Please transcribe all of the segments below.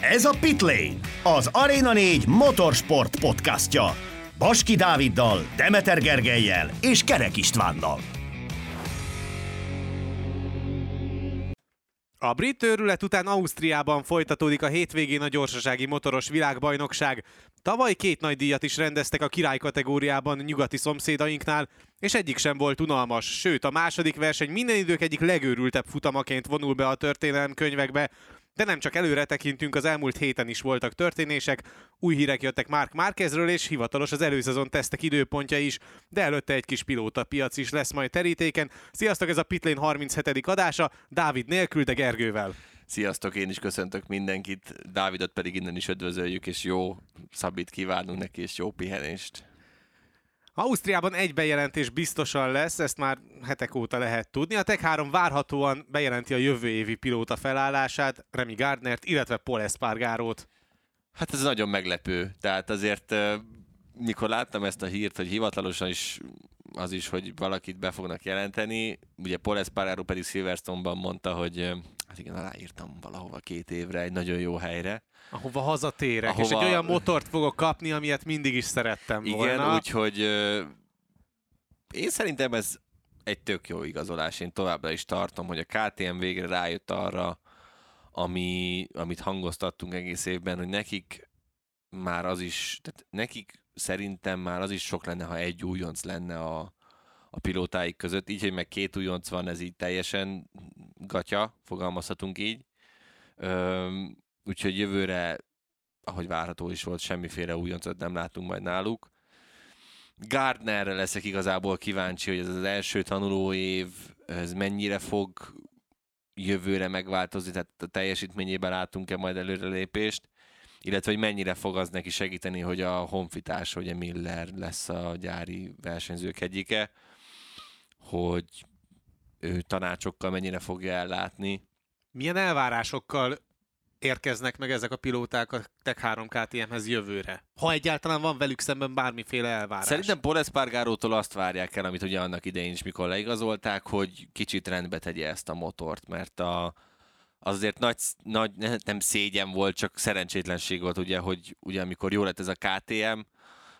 Ez a Pitlane, az Arena 4 motorsport podcastja. Baski Dáviddal, Demeter Gergelyel és Kerek Istvánnal. A brit őrület után Ausztriában folytatódik a hétvégén a gyorsasági motoros világbajnokság. Tavaly két nagy díjat is rendeztek a király kategóriában nyugati szomszédainknál, és egyik sem volt unalmas, sőt a második verseny minden idők egyik legőrültebb futamaként vonul be a történelem könyvekbe, de nem csak előre tekintünk, az elmúlt héten is voltak történések, új hírek jöttek Mark Márquezről, és hivatalos az előszezon tesztek időpontja is, de előtte egy kis pilóta piac is lesz majd terítéken. Sziasztok, ez a Pitlane 37. adása, Dávid nélkül, de Gergővel. Sziasztok, én is köszöntök mindenkit, Dávidot pedig innen is üdvözöljük, és jó szabít kívánunk neki, és jó pihenést. Ausztriában egy bejelentés biztosan lesz, ezt már hetek óta lehet tudni. A Tech 3 várhatóan bejelenti a jövő évi pilóta felállását, Remy Gardnert, illetve Paul Espargarót. Hát ez nagyon meglepő. Tehát azért, mikor láttam ezt a hírt, hogy hivatalosan is az is, hogy valakit be fognak jelenteni, ugye Paul Espargaro pedig Silverstone-ban mondta, hogy hát igen, aláírtam valahova két évre, egy nagyon jó helyre. Ahova hazatérek, Ahova... és egy olyan motort fogok kapni, amilyet mindig is szerettem Igen, volna. Igen, úgyhogy én szerintem ez egy tök jó igazolás. Én továbbra is tartom, hogy a KTM végre rájött arra, ami, amit hangoztattunk egész évben, hogy nekik már az is, tehát nekik szerintem már az is sok lenne, ha egy újonc lenne a, a pilótáik között. Így, hogy meg két újonc van, ez így teljesen gatya, fogalmazhatunk így. Úgyhogy jövőre, ahogy várható is volt, semmiféle újoncot nem látunk majd náluk. Gardnerre leszek igazából kíváncsi, hogy ez az első tanuló év, ez mennyire fog jövőre megváltozni, tehát a teljesítményében látunk-e majd előrelépést, illetve hogy mennyire fog az neki segíteni, hogy a honfitárs, ugye Miller lesz a gyári versenyzők egyike, hogy ő tanácsokkal mennyire fogja ellátni. Milyen elvárásokkal érkeznek meg ezek a pilóták a Tech 3 KTM-hez jövőre? Ha egyáltalán van velük szemben bármiféle elvárás. Szerintem Paul Espargarótól azt várják el, amit ugye annak idején is, mikor leigazolták, hogy kicsit rendbe tegye ezt a motort, mert a, azért nagy, nagy, nem szégyen volt, csak szerencsétlenség volt, ugye, hogy ugye amikor jó lett ez a KTM,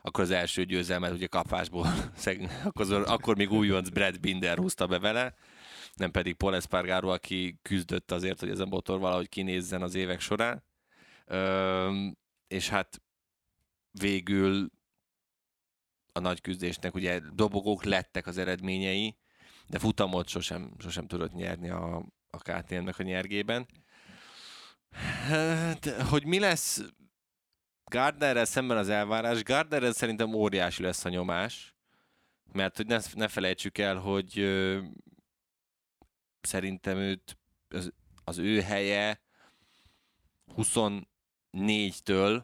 akkor az első győzelmet ugye kapásból, akkor, akkor még újonc Brad Binder húzta be vele, nem pedig Paul Espargaro, aki küzdött azért, hogy ez a motor valahogy kinézzen az évek során. Üm, és hát végül a nagy küzdésnek ugye dobogók lettek az eredményei, de futamot sosem, sosem tudott nyerni a, a KTM-nek a nyergében. Hát, hogy mi lesz Gardnerrel szemben az elvárás? Gardnerrel szerintem óriási lesz a nyomás, mert hogy ne, ne felejtsük el, hogy szerintem őt, az, az ő helye 24-től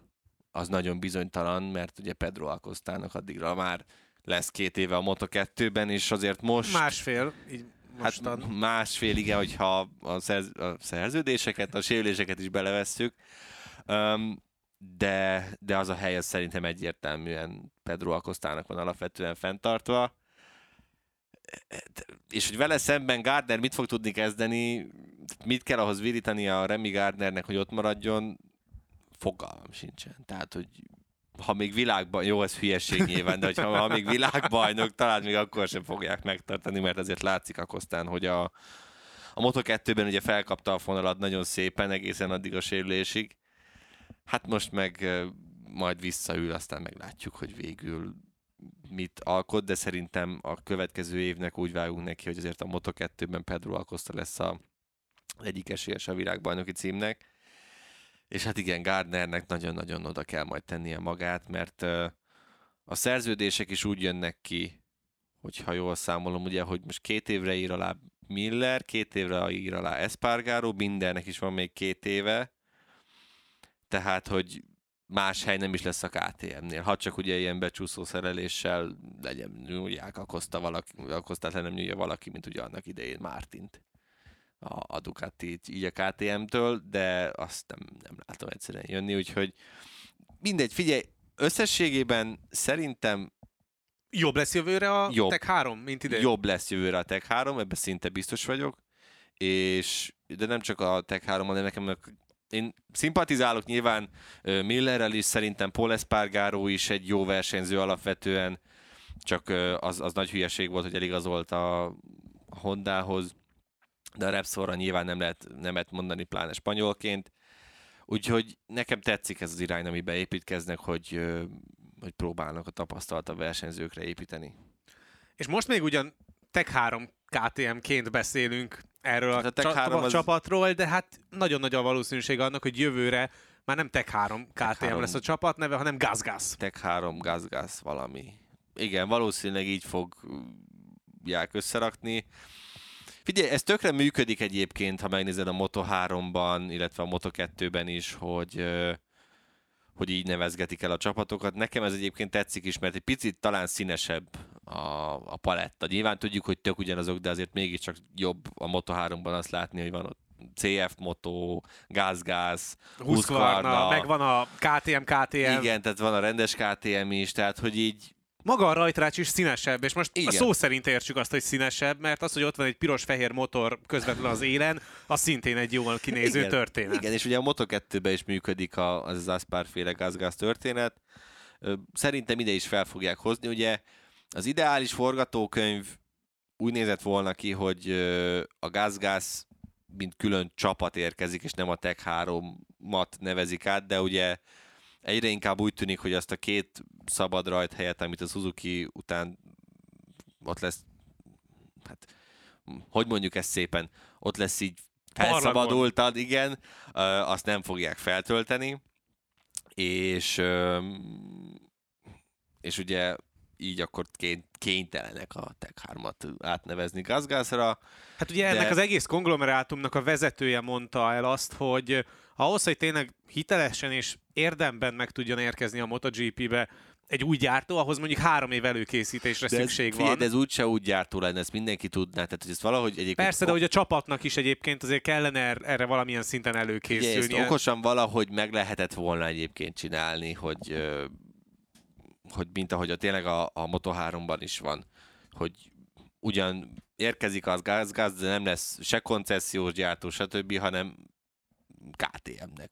az nagyon bizonytalan, mert ugye Pedro Alcostának addigra már lesz két éve a Moto2-ben, és azért most... Másfél, így mostan. Hát másfél, igen, hogyha a, szerz, a szerződéseket, a sérüléseket is belevesszük. Um, de, de az a hely az szerintem egyértelműen Pedro Alcostának van alapvetően fenntartva és hogy vele szemben Gardner mit fog tudni kezdeni, mit kell ahhoz virítani a Remy Gardnernek, hogy ott maradjon, fogalmam sincsen. Tehát, hogy ha még világban, jó, ez hülyeség nyilván, de ha, ha még világbajnok, talán még akkor sem fogják megtartani, mert azért látszik Akosztán, hogy a, a Moto2-ben ugye felkapta a fonalat nagyon szépen egészen addig a sérülésig. Hát most meg majd visszaül, aztán meglátjuk, hogy végül mit alkot, de szerintem a következő évnek úgy vágunk neki, hogy azért a Moto2-ben Pedro Alcosta lesz a egyik esélyes a világbajnoki címnek. És hát igen, Gardnernek nagyon-nagyon oda kell majd tennie magát, mert a szerződések is úgy jönnek ki, hogyha jól számolom, ugye, hogy most két évre ír alá Miller, két évre ír alá Espargaro, mindennek is van még két éve, tehát, hogy más hely nem is lesz a KTM-nél. Ha csak ugye ilyen becsúszó szereléssel legyen, nyúlják, akozta valaki, akoztát le nem nyúlja valaki, mint ugye annak idején Mártint a, a Ducati így a KTM-től, de azt nem, nem látom egyszerűen jönni, úgyhogy mindegy, figyelj, összességében szerintem Jobb lesz jövőre a jobb, Tech 3, mint idén? Jobb lesz jövőre a Tech 3, ebben szinte biztos vagyok, és de nem csak a Tech 3, hanem nekem én szimpatizálok nyilván Millerrel is, szerintem Paul Espargaro is egy jó versenyző alapvetően, csak az, az nagy hülyeség volt, hogy eligazolt a Hondához, de a Repsolra nyilván nem lehet nemet mondani, pláne spanyolként. Úgyhogy nekem tetszik ez az irány, ami beépítkeznek, hogy, hogy próbálnak a tapasztalta versenyzőkre építeni. És most még ugyan Tech 3 KTM-ként beszélünk erről a, a csa- az... csapatról, de hát nagyon nagy a valószínűség annak, hogy jövőre már nem Tech 3 KTM Tech 3... lesz a csapat neve, hanem GazGaz. Tech 3 GazGaz valami. Igen, valószínűleg így fogják összerakni. Figyelj, ez tökre működik egyébként, ha megnézed a Moto3-ban, illetve a Moto2-ben is, hogy hogy így nevezgetik el a csapatokat. Nekem ez egyébként tetszik is, mert egy picit talán színesebb a, a paletta. Nyilván tudjuk, hogy tök ugyanazok, de azért mégiscsak jobb a Moto3-ban azt látni, hogy van ott CF Moto, Gáz-Gáz, Husqvarna, meg van a KTM, KTM. Igen, tehát van a rendes KTM is, tehát hogy így maga a rajtrács is színesebb, és most Igen. a szó szerint értsük azt, hogy színesebb, mert az, hogy ott van egy piros-fehér motor közvetlenül az élen, az szintén egy jól kinéző Igen. történet. Igen, és ugye a Moto2-ben is működik az az Aspár féle gázgáz történet. Szerintem ide is fel fogják hozni. Ugye az ideális forgatókönyv úgy nézett volna ki, hogy a gázgáz mint külön csapat érkezik, és nem a Tech 3-mat nevezik át, de ugye egyre inkább úgy tűnik, hogy azt a két szabad rajt helyet, amit a Suzuki után ott lesz, hát hogy mondjuk ezt szépen, ott lesz így felszabadultad, igen, azt nem fogják feltölteni, és, és ugye így akkor kénytelenek a Tech 3-at átnevezni Gazgazra. Hát ugye de... ennek az egész konglomerátumnak a vezetője mondta el azt, hogy ahhoz, hogy tényleg hitelesen és érdemben meg tudjon érkezni a MotoGP-be egy új gyártó, ahhoz mondjuk három év előkészítésre de szükség ez, van. De ez úgyse úgy gyártó lenne, ezt mindenki tudná. Tehát, hogy ezt valahogy egyébként... Persze, de hogy a csapatnak is egyébként azért kellene er- erre valamilyen szinten előkészülni. Ugye, ezt okosan valahogy meg lehetett volna egyébként csinálni, hogy, hogy mint ahogy a tényleg a, a Moto3-ban is van, hogy ugyan érkezik az gáz-gáz, de nem lesz se koncesziós gyártó, stb., hanem KTM-nek,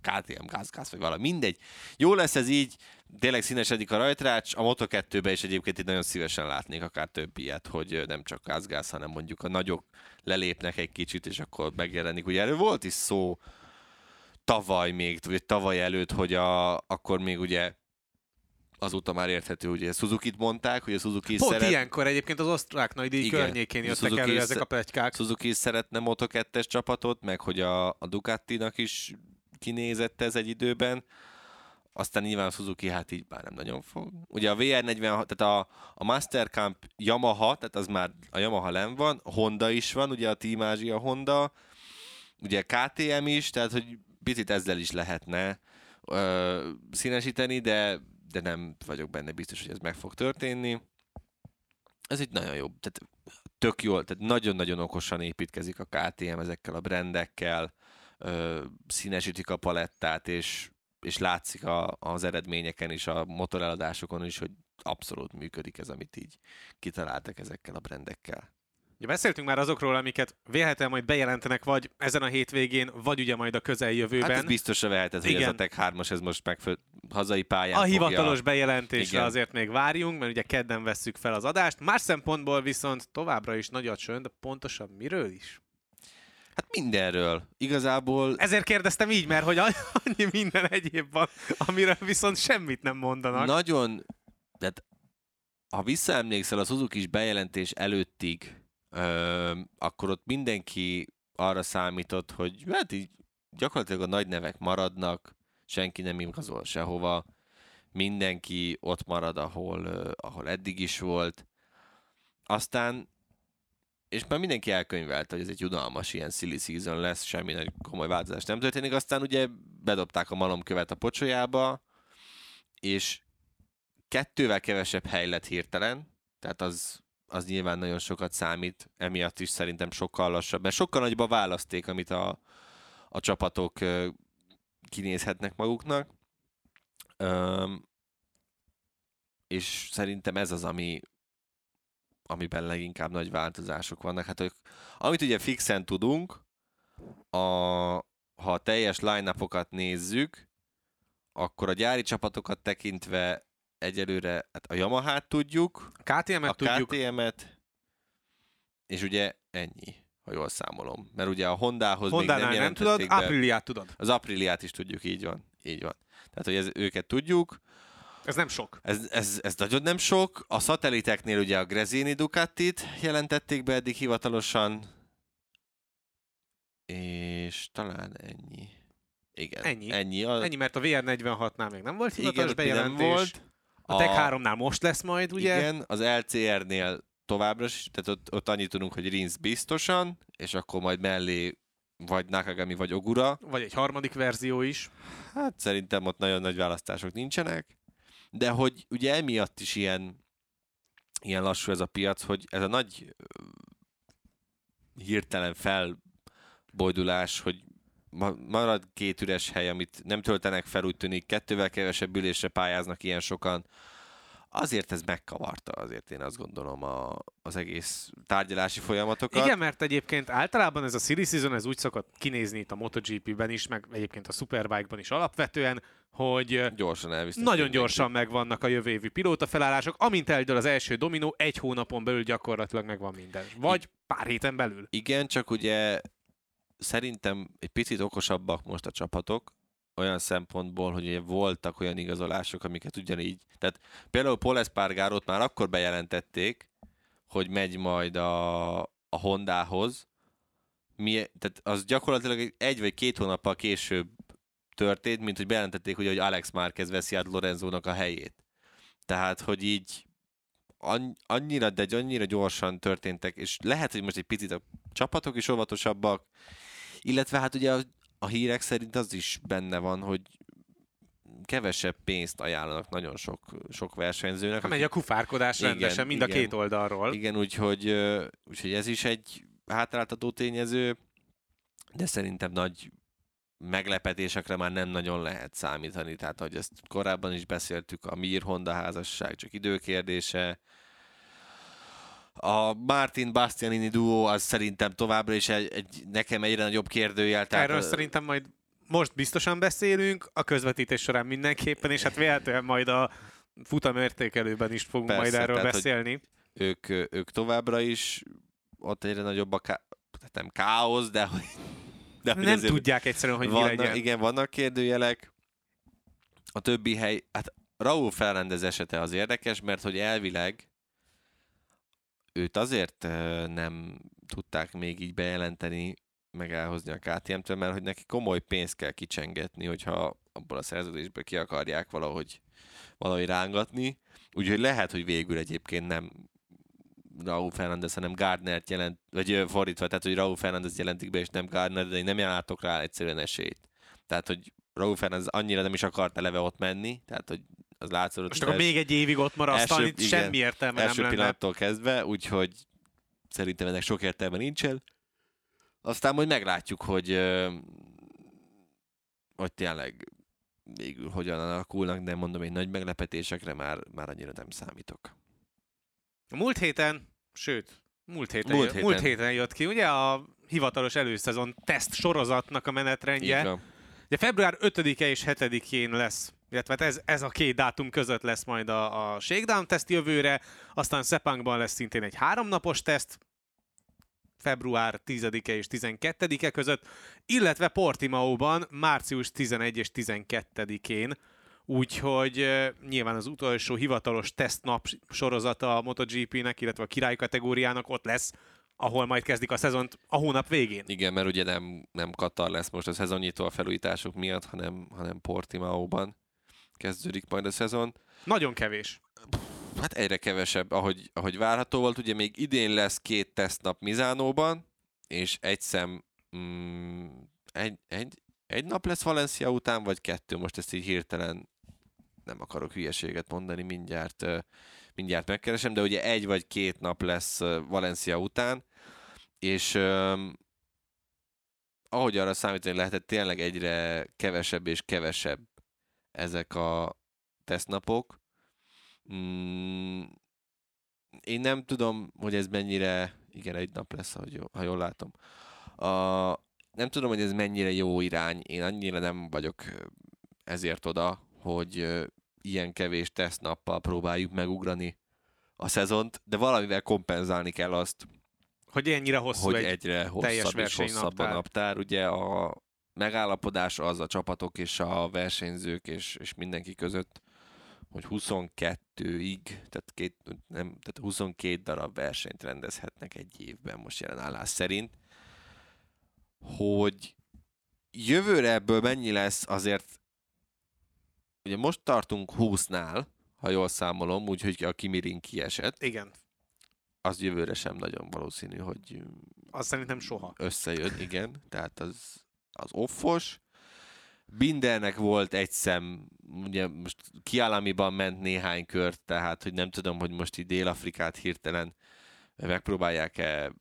KTM gázgáz, vagy valami, mindegy. Jó lesz ez így, tényleg színesedik a rajtrács, a Moto2-be is egyébként itt nagyon szívesen látnék akár több ilyet, hogy nem csak gázgáz, hanem mondjuk a nagyok lelépnek egy kicsit, és akkor megjelenik. Ugye erről volt is szó tavaly még, vagy tavaly előtt, hogy a, akkor még ugye azóta már érthető, ugye Suzuki-t mondták, hogy a Suzuki Pont szeret... ilyenkor egyébként az osztrák nagydíj környékén jöttek Suzuki elő ezek a pletykák. Suzuki szeretne Moto2-es csapatot, meg hogy a, a Ducati-nak is kinézett ez egy időben. Aztán nyilván Suzuki hát így már nem nagyon fog. Ugye a VR40, tehát a, a Master Camp Yamaha, tehát az már a Yamaha len van, Honda is van, ugye a Team Asia Honda, ugye KTM is, tehát hogy picit ezzel is lehetne ö, színesíteni, de de nem vagyok benne biztos, hogy ez meg fog történni. Ez egy nagyon jó, tehát tök jól, tehát nagyon-nagyon okosan építkezik a KTM ezekkel a brendekkel, ö, színesítik a palettát, és, és látszik a, az eredményeken is, a motoreladásokon is, hogy abszolút működik ez, amit így kitaláltak ezekkel a brendekkel. Ja, beszéltünk már azokról, amiket vélhetően majd bejelentenek, vagy ezen a hétvégén, vagy ugye majd a közeljövőben. Hát ez biztosra vehetett, hogy ez a Tech 3-as, ez most megfő, hazai pályán A fogja. hivatalos bejelentésre Igen. azért még várjunk, mert ugye kedden vesszük fel az adást. Más szempontból viszont továbbra is nagy a csönd, de pontosan miről is? Hát mindenről. Igazából... Ezért kérdeztem így, mert hogy annyi minden egyéb van, amiről viszont semmit nem mondanak. Nagyon, de ha visszaemlékszel a Suzuki bejelentés előttig, akkor ott mindenki arra számított, hogy hát így gyakorlatilag a nagy nevek maradnak, senki nem igazol sehova, mindenki ott marad, ahol, ahol eddig is volt. Aztán, és már mindenki elkönyvelte, hogy ez egy unalmas ilyen silly season lesz, semmi nagy komoly változás nem történik. Aztán ugye bedobták a malomkövet a pocsolyába, és kettővel kevesebb hely lett hirtelen, tehát az az nyilván nagyon sokat számít, emiatt is szerintem sokkal lassabb, mert sokkal nagyobb a választék, amit a, a csapatok kinézhetnek maguknak. Üm, és szerintem ez az, ami, amiben leginkább nagy változások vannak. Hát, hogy, amit ugye fixen tudunk, a, ha a teljes line nézzük, akkor a gyári csapatokat tekintve egyelőre hát a Yamaha-t tudjuk, A KTM-et a tudjuk, KTM-et, és ugye ennyi, ha jól számolom. Mert ugye a Hondához még Hondánál nem nem, tudod, be. Apriliát tudod. Az Apriliát is tudjuk, így van. Így van. Tehát, hogy ez, őket tudjuk. Ez nem sok. Ez, ez, ez nagyon nem sok. A szateliteknél ugye a Grezini Ducatit jelentették be eddig hivatalosan. És talán ennyi. Igen. Ennyi. Ennyi. A, Ennyi, mert a VR46-nál még nem volt hivatalos igen, még nem bejelentés. volt. A Tech 3-nál most lesz majd, ugye? Igen, az LCR-nél továbbra is, tehát ott, ott annyit tudunk, hogy Rins biztosan, és akkor majd mellé vagy Nakagami, vagy Ogura. Vagy egy harmadik verzió is. Hát szerintem ott nagyon nagy választások nincsenek, de hogy ugye emiatt is ilyen, ilyen lassú ez a piac, hogy ez a nagy hirtelen felbojdulás, hogy marad két üres hely, amit nem töltenek fel, úgy tűnik, kettővel kevesebb ülésre pályáznak ilyen sokan, azért ez megkavarta, azért én azt gondolom a, az egész tárgyalási folyamatokat. Igen, mert egyébként általában ez a silly season, ez úgy szokott kinézni itt a MotoGP-ben is, meg egyébként a Superbike-ban is alapvetően, hogy Gyorsan elvisznek. nagyon gyorsan megvannak a jövő évi pilóta felállások, amint eldől az első dominó, egy hónapon belül gyakorlatilag megvan minden. Vagy pár héten belül. Igen, csak ugye szerintem egy picit okosabbak most a csapatok, olyan szempontból, hogy ugye voltak olyan igazolások, amiket ugyanígy, tehát például Paul Espargarót már akkor bejelentették, hogy megy majd a, a Hondához, mi, tehát az gyakorlatilag egy vagy két hónappal később történt, mint hogy bejelentették, ugye, hogy Alex Márquez veszi át Lorenzónak a helyét. Tehát, hogy így anny- annyira, de annyira gyorsan történtek, és lehet, hogy most egy picit a csapatok is óvatosabbak, illetve hát ugye a, a hírek szerint az is benne van, hogy kevesebb pénzt ajánlanak nagyon sok, sok versenyzőnek. Ha megy a kufárkodás Igen, rendesen, mind a igen. két oldalról. Igen, úgyhogy, úgyhogy ez is egy hátráltató tényező, de szerintem nagy meglepetésekre már nem nagyon lehet számítani. Tehát, hogy ezt korábban is beszéltük, a Mir Honda házasság csak időkérdése. A Martin Bastianini duó az szerintem továbbra is egy, egy nekem egyre nagyobb kérdőjel. Tehát, Erről szerintem majd most biztosan beszélünk, a közvetítés során mindenképpen, és hát véletlenül majd a futamértékelőben is fogunk Persze, majd erről tehát, beszélni. ők, ők továbbra is ott egyre nagyobb a ká... tehát nem káosz, de hogy, de hogy Nem azért tudják egyszerűen, hogy mi vannak, legyen. Igen, vannak kérdőjelek. A többi hely, hát Raúl Fernández esete az érdekes, mert hogy elvileg őt azért nem tudták még így bejelenteni, meg elhozni a KTM-től, mert hogy neki komoly pénzt kell kicsengetni, hogyha abból a szerződésből ki akarják valahogy, valahogy rángatni. Úgyhogy lehet, hogy végül egyébként nem Raúl Fernández, hanem Gardnert jelent, vagy fordítva, tehát hogy Raúl Fernández jelentik be, és nem Gardner, de én nem látok rá egyszerűen esélyt. Tehát, hogy Raúl Fernández annyira nem is akart eleve ott menni, tehát, hogy az látszott. Most akkor még egy évig ott marasztalni, első- igen, semmi értelme első nem lenne. pillanattól kezdve, úgyhogy szerintem ennek sok értelme nincsen. Aztán majd meglátjuk, hogy, hogy tényleg végül hogyan alakulnak, de mondom, egy nagy meglepetésekre már, már annyira nem számítok. A múlt héten, sőt, múlt héten, Múlt héten. múlt héten jött ki, ugye a hivatalos előszezon teszt sorozatnak a menetrendje. Ugye február 5-e és 7-én lesz, illetve hát ez, ez a két dátum között lesz majd a, a shakedown teszt jövőre, aztán Sepangban lesz szintén egy háromnapos teszt, február 10-e és 12-e között, illetve Portimaóban március 11 és 12-én, úgyhogy nyilván az utolsó hivatalos tesztnap sorozata a MotoGP-nek, illetve a király kategóriának ott lesz, ahol majd kezdik a szezont a hónap végén. Igen, mert ugye nem, nem Katar lesz most a szezonnyitó a felújítások miatt, hanem, hanem Portimaóban kezdődik majd a szezon. Nagyon kevés. Hát egyre kevesebb, ahogy, ahogy várható volt. Ugye még idén lesz két tesztnap Mizánóban, és egy szem, mm, egy, egy, egy nap lesz Valencia után, vagy kettő? Most ezt így hirtelen nem akarok hülyeséget mondani, mindjárt, mindjárt megkeresem, de ugye egy vagy két nap lesz Valencia után, és öm, ahogy arra számítani lehetett, tényleg egyre kevesebb és kevesebb ezek a tesztnapok. Mm, én nem tudom, hogy ez mennyire, igen, egy nap lesz, ahogy, jól- ha jól látom. A, nem tudom, hogy ez mennyire jó irány. Én annyira nem vagyok ezért oda, hogy ilyen kevés tesztnappal próbáljuk megugrani a szezont, de valamivel kompenzálni kell azt, Hogy ennyire hosszú hogy egy... egyre hosszabb és hosszabb a versenynaptár. naptár. Ugye a megállapodás az a csapatok és a versenyzők és, és mindenki között, hogy 22-ig, tehát, két, nem, tehát 22 darab versenyt rendezhetnek egy évben most jelen állás szerint. Hogy jövőre ebből mennyi lesz, azért ugye most tartunk 20-nál, ha jól számolom, úgyhogy a Kimirin kiesett, Igen, az jövőre sem nagyon valószínű, hogy azt szerintem soha. összejön, igen, tehát az, az offos. Bindernek volt egy szem, ugye most kiállamiban ment néhány kört, tehát hogy nem tudom, hogy most így Dél-Afrikát hirtelen megpróbálják-e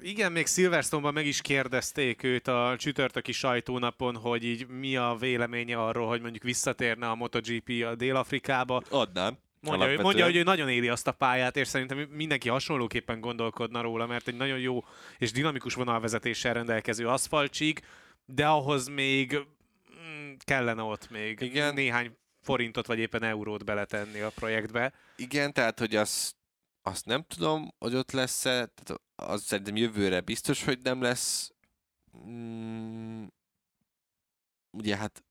Igen, még Silverstone-ban meg is kérdezték őt a csütörtöki sajtónapon, hogy így mi a véleménye arról, hogy mondjuk visszatérne a MotoGP a Dél-Afrikába. adnám. Mondja, alapvetően. mondja, hogy ő nagyon éli azt a pályát, és szerintem mindenki hasonlóképpen gondolkodna róla, mert egy nagyon jó és dinamikus vonalvezetéssel rendelkező aszfaltsík, de ahhoz még mm, kellene ott még Igen. néhány forintot vagy éppen eurót beletenni a projektbe. Igen, tehát hogy azt, azt nem tudom, hogy ott lesz-e, tehát az szerintem jövőre biztos, hogy nem lesz. Mm, ugye hát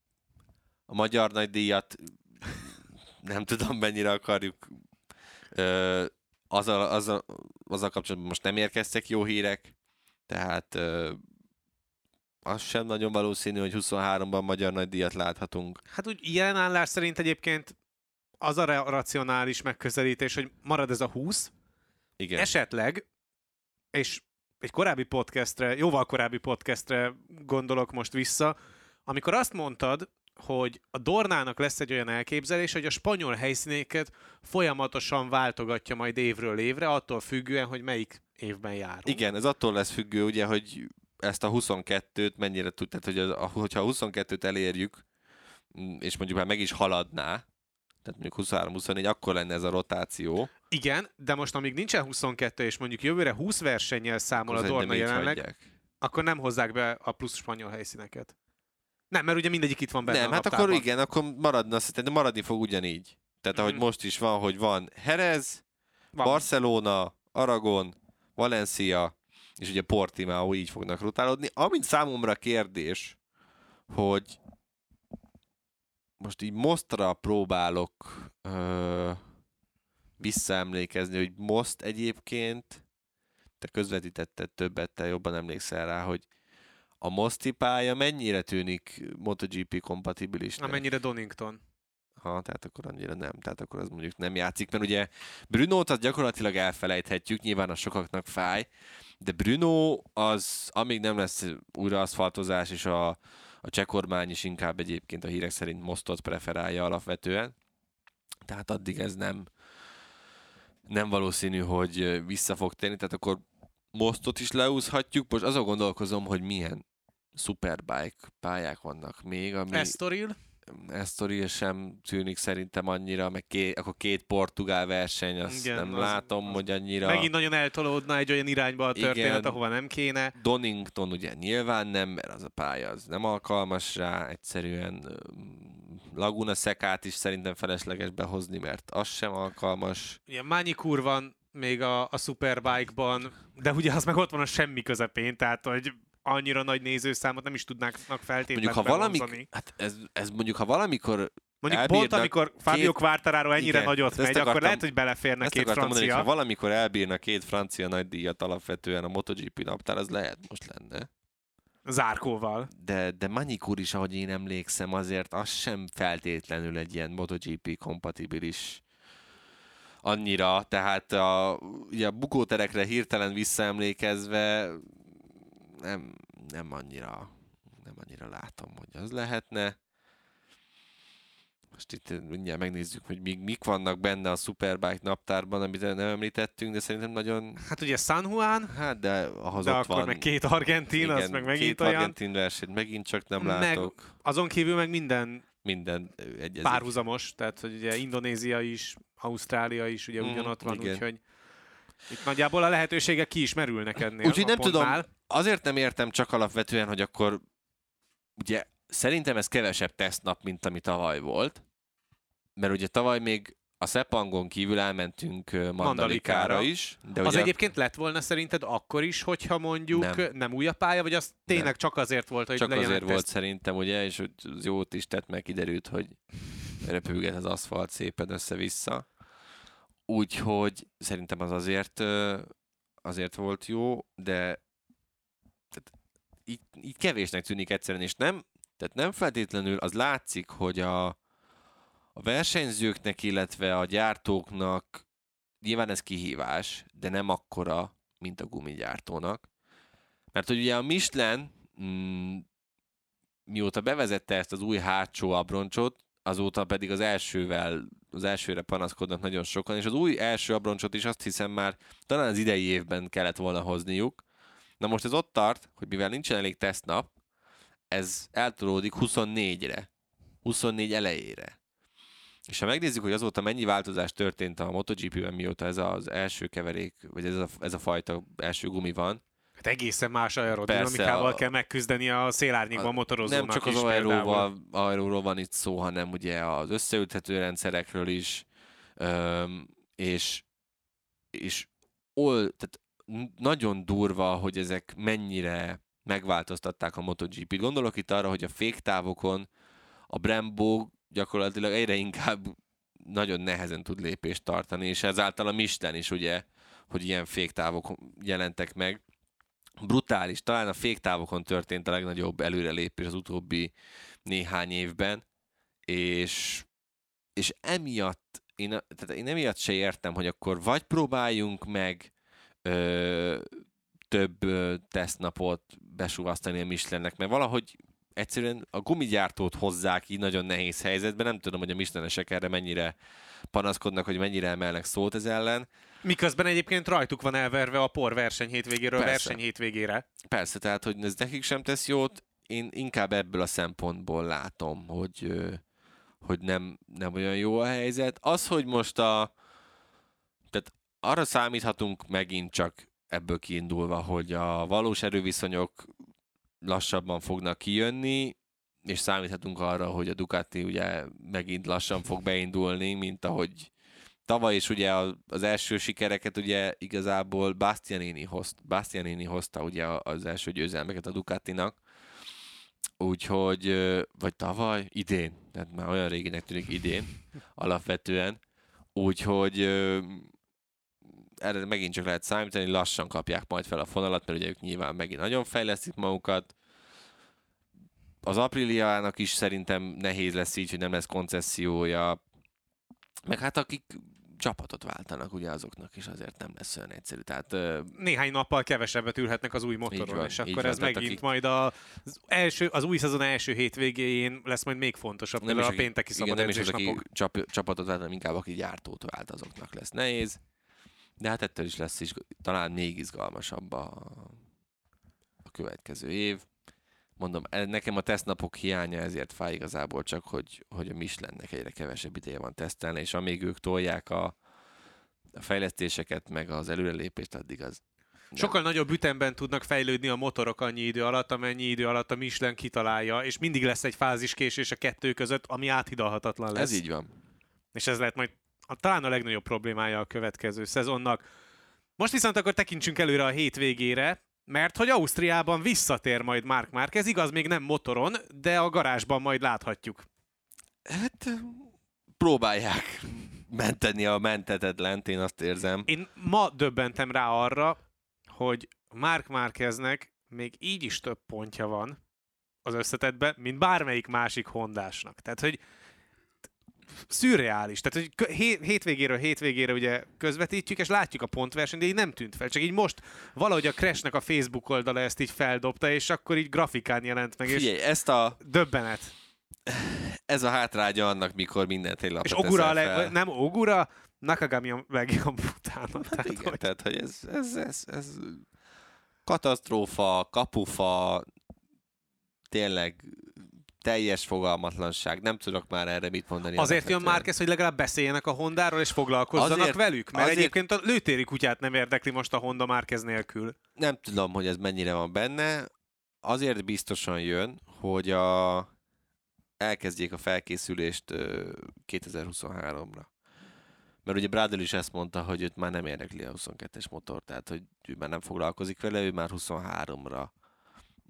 a magyar nagydíjat nem tudom mennyire akarjuk ö, azzal, azzal, azzal kapcsolatban most nem érkeztek jó hírek, tehát ö, az sem nagyon valószínű, hogy 23-ban magyar nagydíjat láthatunk. Hát úgy jelen állás szerint egyébként az a ra- racionális megközelítés, hogy marad ez a 20, Igen. Esetleg, és egy korábbi podcastre, jóval korábbi podcastre gondolok most vissza, amikor azt mondtad, hogy a Dornának lesz egy olyan elképzelés, hogy a spanyol helyszínéket folyamatosan váltogatja majd évről évre, attól függően, hogy melyik évben járunk. Igen, ez attól lesz függő, ugye, hogy ezt a 22-t mennyire tud, tehát hogy az, hogyha a 22-t elérjük, mm, és mondjuk már meg is haladná, tehát mondjuk 23-24, akkor lenne ez a rotáció. Igen, de most amíg nincsen 22, és mondjuk jövőre 20 versennyel számol akkor a Dorna jelenleg, hagyják. akkor nem hozzák be a plusz spanyol helyszíneket. Nem, mert ugye mindegyik itt van benne Nem, a hát akkor igen, akkor maradna, szerintem maradni fog ugyanígy. Tehát ahogy Mhm. most is van, hogy van Jerez, Van. Barcelona, Aragon, Valencia, és ugye Portimao így fognak rotálódni. Amint számomra kérdés, hogy most így Mostra próbálok ö, visszaemlékezni, hogy Most egyébként, te közvetítetted többet, te jobban emlékszel rá, hogy a Mosti pálya mennyire tűnik MotoGP kompatibilisnek? Amennyire Donington. Ha, tehát akkor annyira nem. Tehát akkor az mondjuk nem játszik, mert ugye Brunót az gyakorlatilag elfelejthetjük, nyilván a sokaknak fáj, de Bruno az, amíg nem lesz újra aszfaltozás, és a, a cseh kormány is inkább egyébként a hírek szerint Mostot preferálja alapvetően, tehát addig ez nem, nem valószínű, hogy vissza fog térni, tehát akkor Mostot is leúzhatjuk. Most azon gondolkozom, hogy milyen superbike pályák vannak még, ami... Estoril. Estoril sem tűnik szerintem annyira, meg két, akkor két portugál verseny, azt Igen, nem az- látom, az hogy annyira... Megint nagyon eltolódna egy olyan irányba a történet, Igen. ahova nem kéne. Donington ugye nyilván nem, mert az a pálya az nem alkalmas rá, egyszerűen Laguna Szekát is szerintem felesleges behozni, mert az sem alkalmas. Ilyen Mányikur van még a, a Superbike-ban, de ugye az meg ott van a semmi közepén, tehát hogy annyira nagy nézőszámot nem is tudnák feltétlenül Mondjuk, ha valami, hát ez, ez mondjuk, ha valamikor, Mondjuk elbírnak pont amikor Fabio két- Quartararo ennyire Igen, nagyot megy, akkor akartam- lehet, hogy beleférne két mondani, francia. hogy ha valamikor elbírna két francia nagydíjat alapvetően a MotoGP naptár, az lehet most lenne. Zárkóval. de, de Manikur is, ahogy én emlékszem, azért az sem feltétlenül egy ilyen MotoGP kompatibilis annyira, tehát a, ugye a bukóterekre hirtelen visszaemlékezve nem, nem annyira nem annyira látom, hogy az lehetne. Most itt mindjárt megnézzük, hogy mik, mik vannak benne a Superbike naptárban, amit nem említettünk, de szerintem nagyon, Hát ugye San Juan, hát de ahhoz de ott akkor van. meg két argentin, az meg megint két olyan. argentin versenyt megint csak nem Meg- látok. Azon kívül meg minden Minden egyezik. párhuzamos, tehát hogy ugye Indonézia is, Ausztrália is ugye Mhm, ugyanott van, igen. úgyhogy itt nagyjából a lehetőségek ki is merülnek ennél Úgyhogy nem tudom, pontnál. Azért nem értem csak alapvetően, hogy akkor ugye szerintem ez kevesebb tesztnap, mint ami tavaly volt, mert ugye tavaly még a Szepangon kívül elmentünk Mandalikára, Mandalikára is. De az ugye... egyébként lett volna szerinted akkor is, hogyha mondjuk nem, nem új a pálya, vagy az tényleg nem. csak azért volt, hogy Csak azért volt szerintem, ugye, és az jót is tett, meg kiderült, hogy repülget az aszfalt szépen össze-vissza. Úgyhogy szerintem az azért, azért volt jó, de így, így kevésnek tűnik egyszerűen, és nem, tehát nem feltétlenül az látszik, hogy a, a versenyzőknek, illetve a gyártóknak nyilván ez kihívás, de nem akkora, mint a gumigyártónak. Mert hogy ugye a Michelin mm, mióta bevezette ezt az új hátsó abroncsot, azóta pedig az elsővel, az elsőre panaszkodnak nagyon sokan, és az új első abroncsot is azt hiszem már talán az idei évben kellett volna hozniuk. Na most ez ott tart, hogy mivel nincsen elég tesztnap, ez eltolódik 24-re, 24 elejére. És ha megnézzük, hogy azóta mennyi változás történt a MotoGP-ben, mióta ez az első keverék, vagy ez a, ez a fajta első gumi van, Hát egészen más aerodinamikával a... kell megküzdeni a szélárnyékban a motorozónak Nem csak az aeróval, aeróról van itt szó, hanem ugye az összeülthető rendszerekről is, öm, és, és ol, tehát nagyon durva, hogy ezek mennyire megváltoztatták a MotoGP-t. Gondolok itt arra, hogy a féktávokon a Brembo gyakorlatilag egyre inkább nagyon nehezen tud lépést tartani, és ezáltal a Michelin is ugye, hogy ilyen féktávok jelentek meg brutális, talán a féktávokon történt a legnagyobb előrelépés az utóbbi néhány évben, és, és emiatt, én, tehát én emiatt se értem, hogy akkor vagy próbáljunk meg ö, több ö, tesztnapot besúvasztani a Michelinnek, mert valahogy egyszerűen a gumigyártót hozzák így nagyon nehéz helyzetben, nem tudom, hogy a Michelinesek erre mennyire panaszkodnak, hogy mennyire emelnek szót ez ellen, Miközben egyébként rajtuk van elverve a por verseny hétvégéről Persze. verseny hétvégére. Persze, tehát hogy ez nekik sem tesz jót, én inkább ebből a szempontból látom, hogy, hogy nem, nem olyan jó a helyzet. Az, hogy most a... Tehát arra számíthatunk megint csak ebből kiindulva, hogy a valós erőviszonyok lassabban fognak kijönni, és számíthatunk arra, hogy a Ducati ugye megint lassan fog beindulni, mint ahogy tavaly is ugye az első sikereket ugye igazából Bastianini, hozt, Bastianini hozta ugye az első győzelmeket a Ducatinak, úgyhogy, vagy tavaly, idén, tehát már olyan réginek tűnik idén. Alapvetően, úgyhogy erre megint csak lehet számítani, lassan kapják majd fel a fonalat, mert ugye ők nyilván megint nagyon fejlesztik magukat, az Apriliának is szerintem nehéz lesz így, hogy nem lesz koncessziója, meg hát akik csapatot váltanak, ugye azoknak is azért nem lesz olyan egyszerű. Tehát, Néhány nappal kevesebbet ülhetnek az új motoron, van, és akkor van, ez megint akik... majd a, az, első, az új szezon első hétvégén lesz majd még fontosabb, nem is, a pénteki szabad igen, nem is az, aki csap, csapatot vált, hanem inkább aki gyártót vált, azoknak lesz nehéz. De hát ettől is lesz is, talán még izgalmasabb a, a következő év mondom, e, nekem a tesztnapok hiánya ezért fáj igazából csak, hogy, hogy a Michelinnek egyre kevesebb ideje van tesztelni, és amíg ők tolják a, a fejlesztéseket, meg az előrelépést, addig az Sokkal nagyobb ütemben tudnak fejlődni a motorok annyi idő alatt, amennyi idő alatt a Michelin kitalálja, és mindig lesz egy fáziskésés a kettő között, ami áthidalhatatlan lesz. Ez így van. És ez lehet majd a, talán a legnagyobb problémája a következő szezonnak. Most viszont akkor tekintsünk előre a hétvégére, mert hogy Ausztriában visszatér majd Mark Márquez, igaz még nem motoron, de a garázsban majd láthatjuk. Hát próbálják menteni a mentetetlent, én azt érzem. Én ma döbbentem rá arra, hogy Mark Márqueznek még így is több pontja van az összetetben, mint bármelyik másik hondásnak. Tehát, hogy szürreális. Tehát, hogy hétvégéről hétvégére ugye közvetítjük, és látjuk a pontversenyt, de így nem tűnt fel. Csak így most valahogy a Crashnek a Facebook oldala ezt így feldobta, és akkor így grafikán jelent meg. Figyelj, és ezt a... Döbbenet. Ez a hátrágya annak, mikor mindent egy lapot És Ogura, a leg... nem Ogura, Nakagami a legjobb utána. Hát tehát, igen, hogy... tehát, hogy ez, ez, ez, ez katasztrófa, kapufa, tényleg teljes fogalmatlanság. Nem tudok már erre mit mondani. Azért jön már hogy legalább beszéljenek a Hondáról és foglalkozzanak azért, velük? Mert azért... egyébként a lőtéri kutyát nem érdekli most a Honda Márkez nélkül. nem tudom, hogy ez mennyire van benne. Azért biztosan jön, hogy a, elkezdjék a felkészülést 2023-ra. Mert ugye Bradley is ezt mondta, hogy őt már nem érdekli a 22-es motor, tehát hogy ő már nem foglalkozik vele, ő már 23-ra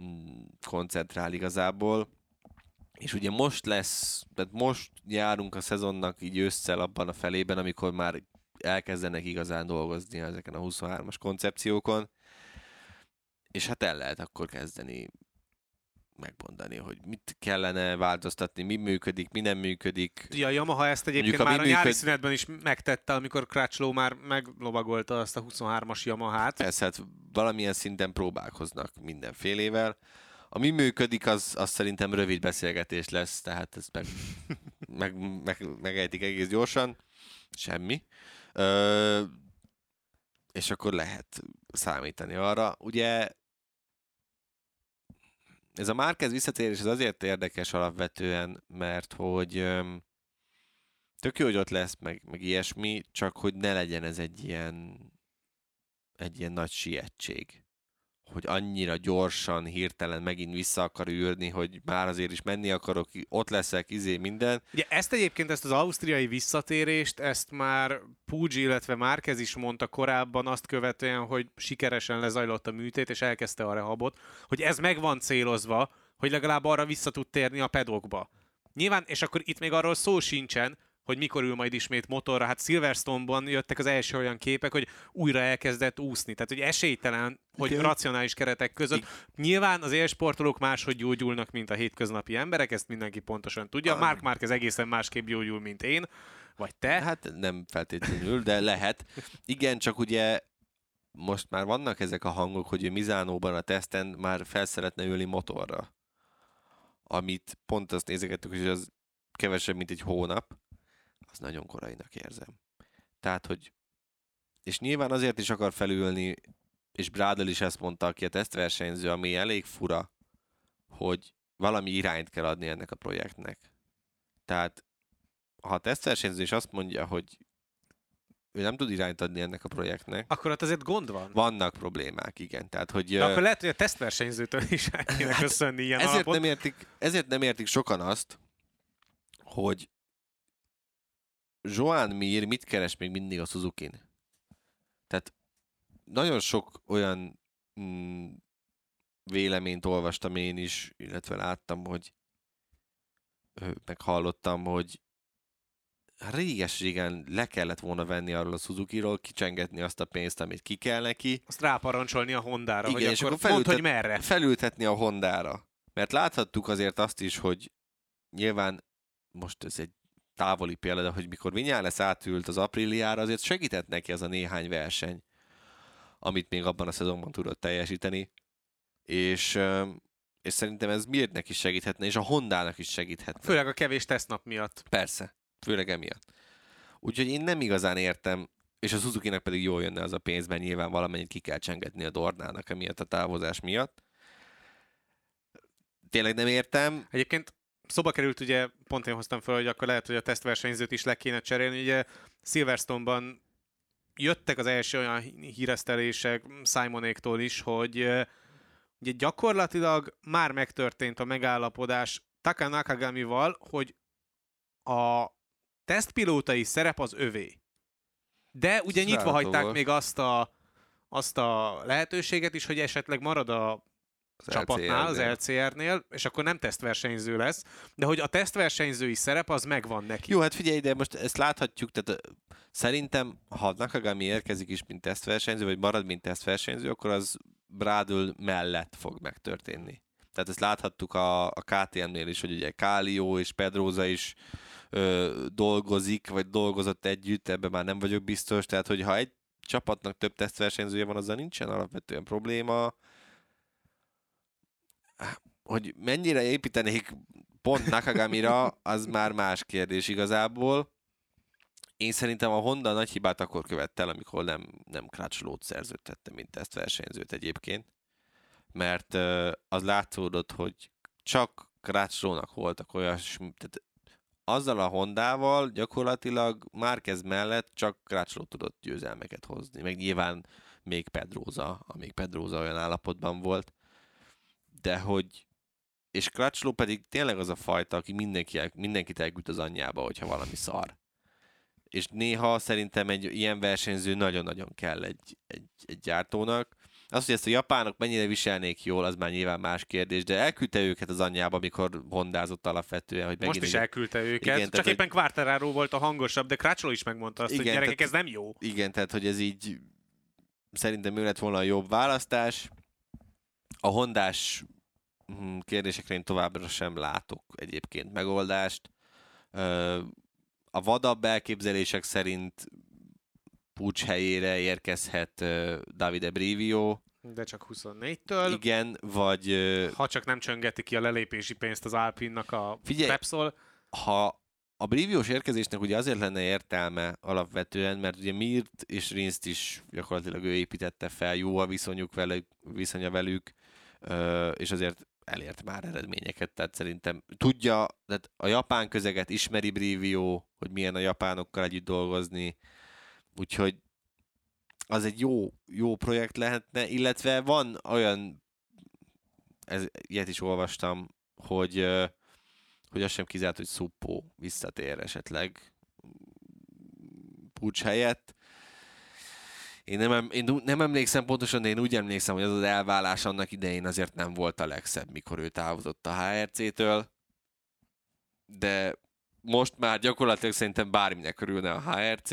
mm, koncentrál igazából. És ugye most lesz, tehát most járunk a szezonnak így ősszel abban a felében, amikor már elkezdenek igazán dolgozni ezeken a 23-as koncepciókon, és hát el lehet akkor kezdeni megmondani, hogy mit kellene változtatni, mi működik, mi nem működik. Ja, a Yamaha ezt egyébként Mondjuk, már a, a nyári működ... szünetben is megtette, amikor Crutchlow már meglovagolta azt a 23-as Yamahát. Persze, hát valamilyen szinten próbálkoznak mindenfélével. Ami működik, az, az szerintem rövid beszélgetés lesz, tehát ezt meg, meg, meg, megejtik egész gyorsan. Semmi. Ö, és akkor lehet számítani arra. Ugye ez a Márkez visszatérés az azért érdekes alapvetően, mert hogy öm, tök jó, hogy ott lesz, meg, meg ilyesmi, csak hogy ne legyen ez egy ilyen, egy ilyen nagy sietség hogy annyira gyorsan, hirtelen megint vissza akar űrni, hogy már azért is menni akarok, ott leszek, izé minden. Ugye ezt egyébként, ezt az ausztriai visszatérést, ezt már Pucci, illetve Márquez is mondta korábban azt követően, hogy sikeresen lezajlott a műtét, és elkezdte a rehabot, hogy ez meg van célozva, hogy legalább arra vissza tud térni a pedokba. Nyilván, és akkor itt még arról szó sincsen, hogy mikor ül majd ismét motorra. Hát Silverstone-ban jöttek az első olyan képek, hogy újra elkezdett úszni. Tehát, hogy esélytelen, hogy Igen. racionális keretek között. Igen. Nyilván az élsportolók máshogy gyógyulnak, mint a hétköznapi emberek, ezt mindenki pontosan tudja. Mark Marquez egészen másképp gyógyul, mint én, vagy te. Hát nem feltétlenül, de lehet. Igen, csak ugye most már vannak ezek a hangok, hogy ő Mizánóban a teszten már fel szeretne ülni motorra. Amit pont azt nézegettük, hogy az kevesebb, mint egy hónap az nagyon korainak érzem. Tehát, hogy és nyilván azért is akar felülni, és Brádel is ezt mondta, aki a tesztversenyző, ami elég fura, hogy valami irányt kell adni ennek a projektnek. Tehát, ha a tesztversenyző is azt mondja, hogy ő nem tud irányt adni ennek a projektnek. Akkor ott azért gond van. Vannak problémák, igen. Tehát, hogy, De akkor lehet, hogy a tesztversenyzőtől is el kéne hát köszönni ilyen ezért alapot. nem, értik, ezért nem értik sokan azt, hogy Joan Mir mit keres még mindig a suzuki -n? Tehát nagyon sok olyan mm, véleményt olvastam én is, illetve láttam, hogy meghallottam, hogy réges-régen le kellett volna venni arról a Suzuki-ról, kicsengetni azt a pénzt, amit ki kell neki. Azt ráparancsolni a Hondára, Igen, hogy és akkor, akkor felültet, mondd, hogy merre. Felültetni a Hondára. Mert láthattuk azért azt is, hogy nyilván most ez egy távoli példa, hogy mikor lesz átült az apríliára, azért segített neki az a néhány verseny, amit még abban a szezonban tudott teljesíteni. És, és szerintem ez miért is segíthetne, és a Hondának is segíthetne. Főleg a kevés tesztnap miatt. Persze, főleg emiatt. Úgyhogy én nem igazán értem, és a suzuki pedig jól jönne az a pénzben, nyilván valamennyit ki kell csengetni a Dornának emiatt a távozás miatt. Tényleg nem értem. Egyébként Szoba került, ugye pont én hoztam fel, hogy akkor lehet, hogy a tesztversenyzőt is le kéne cserélni. Ugye Silverstone-ban jöttek az első olyan híresztelések Simonéktól is, hogy ugye gyakorlatilag már megtörtént a megállapodás Taka Nakagami-val, hogy a tesztpilótai szerep az övé. De ugye nyitva hagyták még azt a, azt a lehetőséget is, hogy esetleg marad a az csapatnál, LCR-nél. az LCR-nél, és akkor nem tesztversenyző lesz, de hogy a tesztversenyzői szerep az megvan neki. Jó, hát figyelj, de most ezt láthatjuk, tehát szerintem, ha Nakagami érkezik is, mint tesztversenyző, vagy marad, mint tesztversenyző, akkor az Brádül mellett fog megtörténni. Tehát ezt láthattuk a, a KTM-nél is, hogy ugye Kálió és Pedroza is ö, dolgozik, vagy dolgozott együtt, ebben már nem vagyok biztos, tehát hogyha egy csapatnak több tesztversenyzője van, azzal nincsen alapvetően probléma, hogy mennyire építenék pont Nakagamira, az már más kérdés igazából. Én szerintem a Honda nagy hibát akkor követte el, amikor nem, nem Crutchlót szerződtette, mint ezt versenyzőt egyébként. Mert az látszódott, hogy csak Crutchlónak voltak olyas, tehát azzal a Hondával gyakorlatilag Márquez mellett csak Crutchlow tudott győzelmeket hozni. Meg nyilván még Pedróza, amíg Pedróza olyan állapotban volt. De hogy és Crutchlow pedig tényleg az a fajta, aki mindenki, mindenkit elküld az anyjába, hogyha valami szar. És néha szerintem egy ilyen versenyző nagyon-nagyon kell egy, egy, egy gyártónak. Az, hogy ezt a japánok mennyire viselnék jól, az már nyilván más kérdés, de elküldte őket az anyjába, amikor hondázott alapvetően. Hogy Most is elküldte őket, igen, csak tehát, éppen Quartararo volt a hangosabb, de Crutchlow is megmondta azt, igen, hogy gyerekek, tehát, ez nem jó. Igen, tehát hogy ez így szerintem ő lett volna a jobb választás. A hondás kérdésekre én továbbra sem látok egyébként megoldást. A vadabb elképzelések szerint Pucs helyére érkezhet Davide Brivio. De csak 24-től. Igen, vagy... Ha csak nem csöngeti ki a lelépési pénzt az Alpinnak a Figyelj, Pepsol. Ha a Briviós érkezésnek ugye azért lenne értelme alapvetően, mert ugye Mirt és Rinszt is gyakorlatilag ő építette fel, jó a viszonyuk velük, viszonya velük, és azért elért már eredményeket, tehát szerintem tudja, tehát a japán közeget ismeri Brivio, hogy milyen a japánokkal együtt dolgozni, úgyhogy az egy jó, jó projekt lehetne, illetve van olyan, ez, ilyet is olvastam, hogy, hogy az sem kizárt, hogy Szuppó visszatér esetleg Pucs helyett. Én nem, én nem emlékszem pontosan, de én úgy emlékszem, hogy az az elvállás annak idején azért nem volt a legszebb, mikor ő távozott a HRC-től. De most már gyakorlatilag szerintem bárminek örülne a HRC.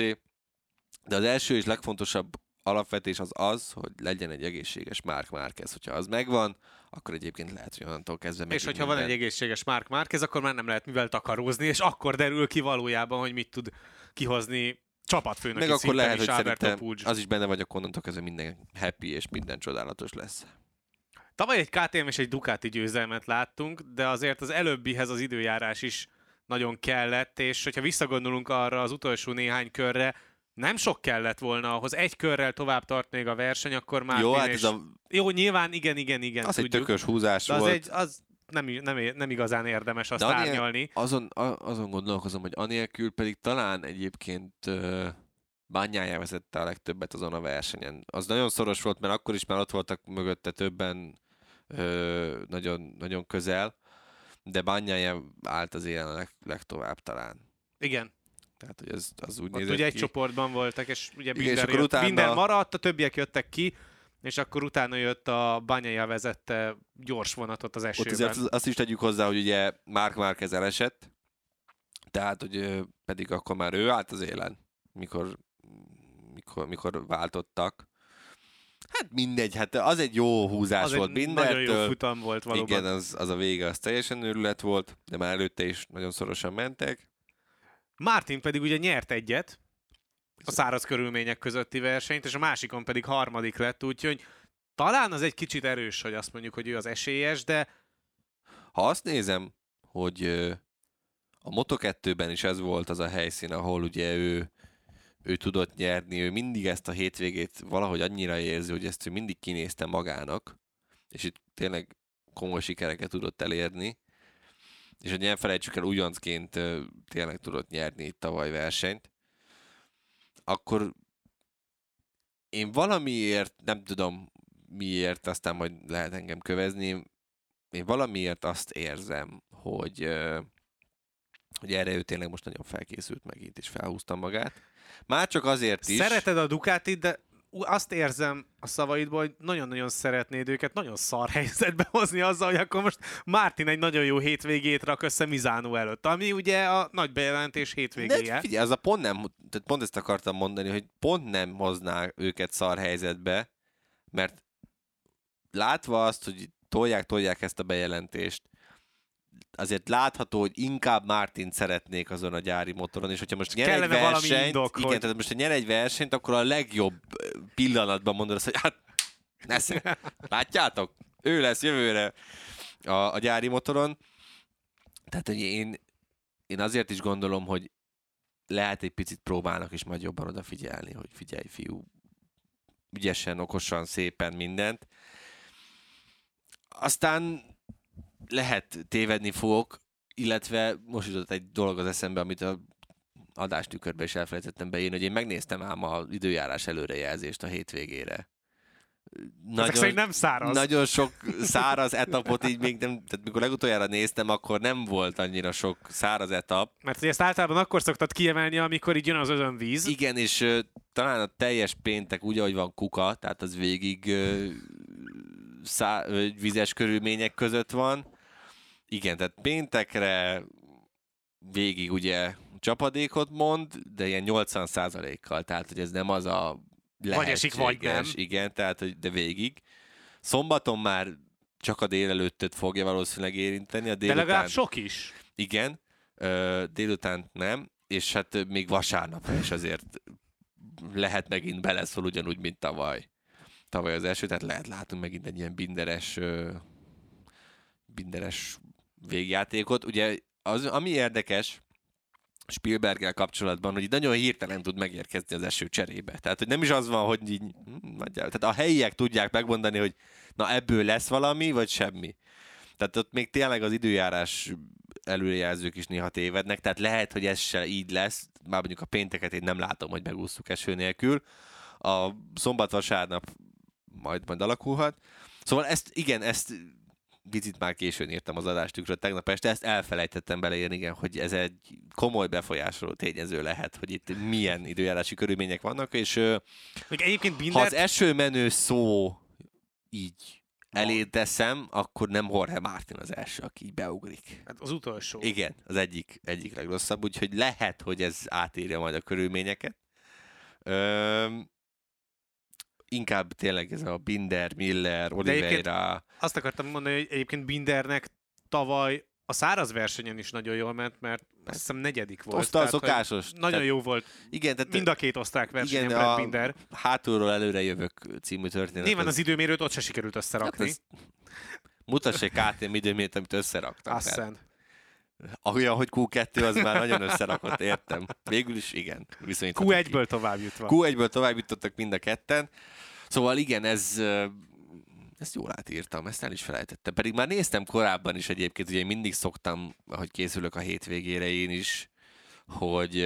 De az első és legfontosabb alapvetés az az, hogy legyen egy egészséges Mark Márquez. Hogyha az megvan, akkor egyébként lehet, hogy onnantól kezdve És hogyha minden... van egy egészséges Mark Márquez, akkor már nem lehet mivel takarózni, és akkor derül ki valójában, hogy mit tud kihozni csapatfőnök Meg akkor lehet, hogy szerintem az is benne vagy, akkor onnantól kezdve minden happy és minden csodálatos lesz. Tavaly egy KTM és egy Ducati győzelmet láttunk, de azért az előbbihez az időjárás is nagyon kellett, és hogyha visszagondolunk arra az utolsó néhány körre, nem sok kellett volna ahhoz, egy körrel tovább tart még a verseny, akkor már... Jó, hát ez a... Jó, nyilván, igen, igen, igen. Az tudjuk, egy tökös húzás de az volt. Egy, az nem, nem, nem igazán érdemes azt árnyalni. Azon, azon gondolkozom, hogy anélkül pedig talán egyébként uh, bányája vezette a legtöbbet azon a versenyen. Az nagyon szoros volt, mert akkor is már ott voltak mögötte többen uh, nagyon, nagyon közel, de bányája állt az élen a leg, legtovább talán. Igen, tehát, hogy ez, az úgy Ott ugye egy csoportban voltak, és ugye minden, és jött, utána... minden maradt, a többiek jöttek ki, és akkor utána jött a Banyaja vezette gyors vonatot az esőben. Ott azért azt is tegyük hozzá, hogy ugye Mark Márquez elesett, tehát, hogy pedig akkor már ő állt az élen, mikor, mikor, mikor váltottak. Hát mindegy, hát az egy jó húzás az volt mindentől. Nagyon jó futam volt valóban. Igen, az, az a vége, az teljesen őrület volt, de már előtte is nagyon szorosan mentek. Martin pedig ugye nyert egyet, a száraz körülmények közötti versenyt, és a másikon pedig harmadik lett, úgyhogy talán az egy kicsit erős, hogy azt mondjuk, hogy ő az esélyes, de... Ha azt nézem, hogy a Moto2-ben is ez volt az a helyszín, ahol ugye ő, ő tudott nyerni, ő mindig ezt a hétvégét valahogy annyira érzi, hogy ezt ő mindig kinézte magának, és itt tényleg komoly sikereket tudott elérni, és hogy nem felejtsük el, ugyancként tényleg tudott nyerni itt tavaly versenyt, akkor én valamiért, nem tudom miért, aztán majd lehet engem kövezni, én valamiért azt érzem, hogy, hogy erre ő tényleg most nagyon felkészült megint, és felhúzta magát. Már csak azért is. Szereted a Ducatit, de azt érzem a szavaidból, hogy nagyon-nagyon szeretnéd őket nagyon szar helyzetbe hozni azzal, hogy akkor most Martin egy nagyon jó hétvégét rak össze Mizánó előtt, ami ugye a nagy bejelentés hétvégéje. De figyelj, az a pont nem, tehát pont ezt akartam mondani, hogy pont nem hozná őket szar helyzetbe, mert látva azt, hogy tolják, tolják ezt a bejelentést, azért látható, hogy inkább Martin szeretnék azon a gyári motoron, és hogyha most nyer Kellene egy versenyt, indok, igen, hogy... tehát most ha nyer egy versenyt, akkor a legjobb pillanatban mondod azt, hogy hát, nesze, látjátok? Ő lesz jövőre a, a gyári motoron. Tehát, hogy én, én azért is gondolom, hogy lehet egy picit próbálnak is majd jobban odafigyelni, hogy figyelj fiú, ügyesen, okosan, szépen mindent. Aztán lehet tévedni fogok, illetve most jutott egy dolog az eszembe, amit a adástükörbe is elfelejtettem beírni, hogy én megnéztem ám az időjárás előrejelzést a hétvégére. Ezek szerint nem száraz. Nagyon sok száraz etapot így még nem, tehát mikor legutoljára néztem, akkor nem volt annyira sok száraz etap. Mert ugye ezt általában akkor szoktad kiemelni, amikor így jön az özönvíz. Igen, és uh, talán a teljes péntek úgy, ahogy van kuka, tehát az végig uh, szá, vizes körülmények között van. Igen, tehát péntekre végig ugye csapadékot mond, de ilyen 80%-kal, tehát hogy ez nem az a vagy esik, vagy nem. Igen, tehát, hogy de végig. Szombaton már csak a délelőttöt fogja valószínűleg érinteni. A délután, de legalább sok is. Igen, délután nem, és hát még vasárnapra is azért lehet megint beleszól ugyanúgy, mint tavaly. Tavaly az első, tehát lehet látunk megint egy ilyen binderes, binderes végjátékot. Ugye az, ami érdekes, Spielberggel kapcsolatban, hogy nagyon hirtelen tud megérkezni az eső cserébe. Tehát, hogy nem is az van, hogy így, hm, nagyjából, tehát a helyiek tudják megmondani, hogy na ebből lesz valami, vagy semmi. Tehát ott még tényleg az időjárás előrejelzők is néha tévednek, tehát lehet, hogy ez se így lesz, már mondjuk a pénteket én nem látom, hogy megúsztuk eső nélkül. A szombat-vasárnap majd majd alakulhat. Szóval ezt, igen, ezt picit már későn írtam az adástükről tegnap este, ezt elfelejtettem beleírni, igen, hogy ez egy komoly befolyásoló tényező lehet, hogy itt milyen időjárási körülmények vannak, és Még egyébként Bindert... ha az esőmenő szó így elé teszem, akkor nem Jorge Martin az első, aki így beugrik. Hát az utolsó. Igen, az egyik, egyik legrosszabb, úgyhogy lehet, hogy ez átírja majd a körülményeket. Ö, inkább tényleg ez a Binder, Miller, Oliveira. Azt akartam mondani, hogy egyébként Bindernek tavaly a száraz versenyen is nagyon jól ment, mert azt hiszem negyedik volt. Osztal szokásos. Nagyon tehát, jó volt. Igen, tehát mind a két osztrák versenyen igen, a Binder. Hátulról előre jövök című történet. Nyilván az, időmérőt ott se sikerült összerakni. Hát mutass egy KTM időmérőt, amit összeraktak. Aztán. Olyan, hogy Q2 az már nagyon összerakott, értem. Végül is igen. Q1-ből tovább jutva. Q1-ből tovább jutottak mind a ketten. Szóval igen, ez ezt jól átírtam, ezt el is felejtettem. Pedig már néztem korábban is egyébként, ugye én mindig szoktam, hogy készülök a hétvégére én is, hogy,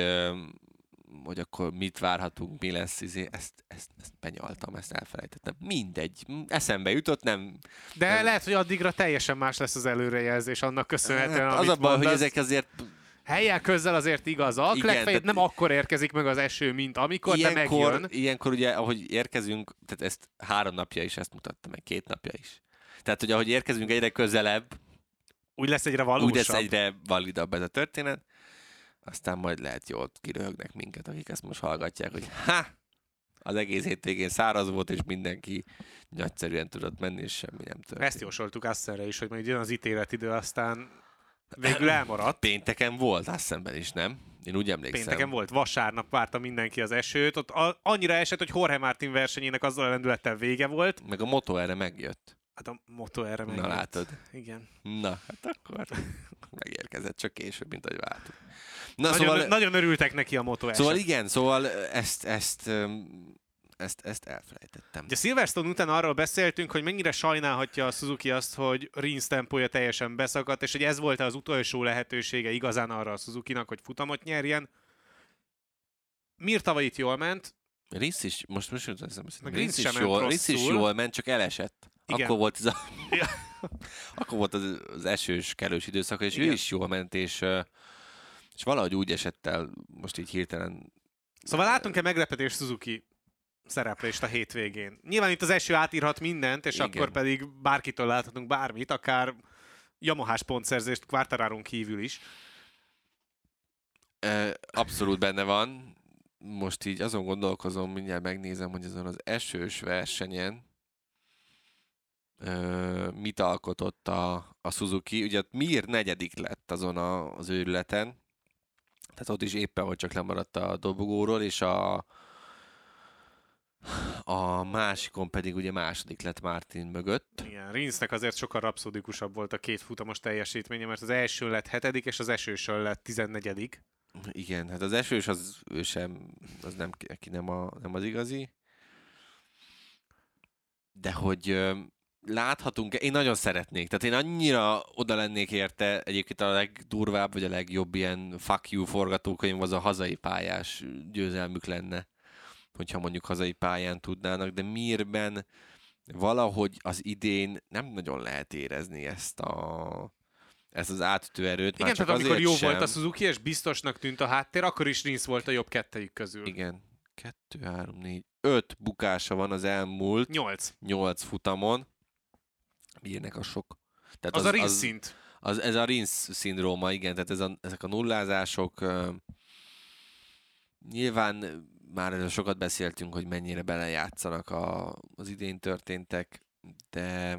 hogy akkor mit várhatunk, mi lesz, izé, ezt, ezt, ezt benyaltam, ezt elfelejtettem. Mindegy, eszembe jutott, nem... De nem... lehet, hogy addigra teljesen más lesz az előrejelzés, annak köszönhetően, hát, Az a baj, hogy ezek azért Helyek közzel azért igazak, Igen, legfeljebb nem akkor érkezik meg az eső, mint amikor, ilyenkor, de megjön. Ilyenkor ugye, ahogy érkezünk, tehát ezt három napja is ezt mutatta meg, két napja is. Tehát, hogy ahogy érkezünk egyre közelebb, úgy lesz egyre valósabb. Úgy lesz egyre validabb ez a történet. Aztán majd lehet jól kiröhögnek minket, akik ezt most hallgatják, hogy ha, az egész hétvégén száraz volt, és mindenki nagyszerűen tudott menni, és semmi nem történt. Ezt jósoltuk Asszerre is, hogy majd jön az ítéletidő, aztán Végül elmaradt. Pénteken volt Assenben is, nem? Én úgy emlékszem. Pénteken volt, vasárnap várta mindenki az esőt. Ott annyira esett, hogy Jorge Martin versenyének azzal a lendülettel vége volt. Meg a moto erre megjött. Hát a moto erre megjött. Na látod. Igen. Na, hát akkor megérkezett csak később, mint ahogy vártuk. Na, nagyon, szóval, nagyon örültek neki a moto Szóval igen, szóval ezt, ezt ezt, ezt elfelejtettem. Ugye Silverstone után arról beszéltünk, hogy mennyire sajnálhatja a Suzuki azt, hogy Rins tempója teljesen beszakadt, és hogy ez volt az utolsó lehetősége igazán arra a Suzuki-nak, hogy futamot nyerjen. Mir tavaly itt jól ment. Rins is, most most most Rins, Rins, is, jól, Rins is jól ment, csak elesett. Igen. Akkor volt ez a... akkor volt az, az esős, kellős időszak, és Igen. ő is jól ment, és, és valahogy úgy esett el, most így hirtelen Szóval látunk-e meglepetés Suzuki szereplést a hétvégén. Nyilván itt az eső átírhat mindent, és Igen. akkor pedig bárkitől láthatunk bármit, akár Yamahás pontszerzést Quartararo kívül is. Abszolút benne van. Most így azon gondolkozom, mindjárt megnézem, hogy azon az esős versenyen mit alkotott a, a Suzuki. Ugye Mir negyedik lett azon a, az őrületen, tehát ott is éppen, hogy csak lemaradt a dobogóról, és a, a másikon pedig ugye második lett Martin mögött. Igen, Rinsnek azért sokkal rapszódikusabb volt a két futamos teljesítménye, mert az első lett hetedik, és az esősön lett tizennegyedik. Igen, hát az esős az ő sem, az nem, aki nem, a, nem az igazi. De hogy láthatunk, én nagyon szeretnék, tehát én annyira oda lennék érte, egyébként a legdurvább, vagy a legjobb ilyen fuck you forgatókönyv az a hazai pályás győzelmük lenne hogyha mondjuk hazai pályán tudnának, de Mirben valahogy az idén nem nagyon lehet érezni ezt a ezt az átütő erőt. Igen, csak tehát amikor jó sem. volt a Suzuki, és biztosnak tűnt a háttér, akkor is Rins volt a jobb kettejük közül. Igen. Kettő, három, négy, öt bukása van az elmúlt Nyolc. nyolc futamon. Milyenek a sok? Tehát Az, az a Rins szint. Az, ez a Rins szindróma, igen, tehát ez a, ezek a nullázások, uh, nyilván már erről sokat beszéltünk, hogy mennyire belejátszanak a, az idén történtek, de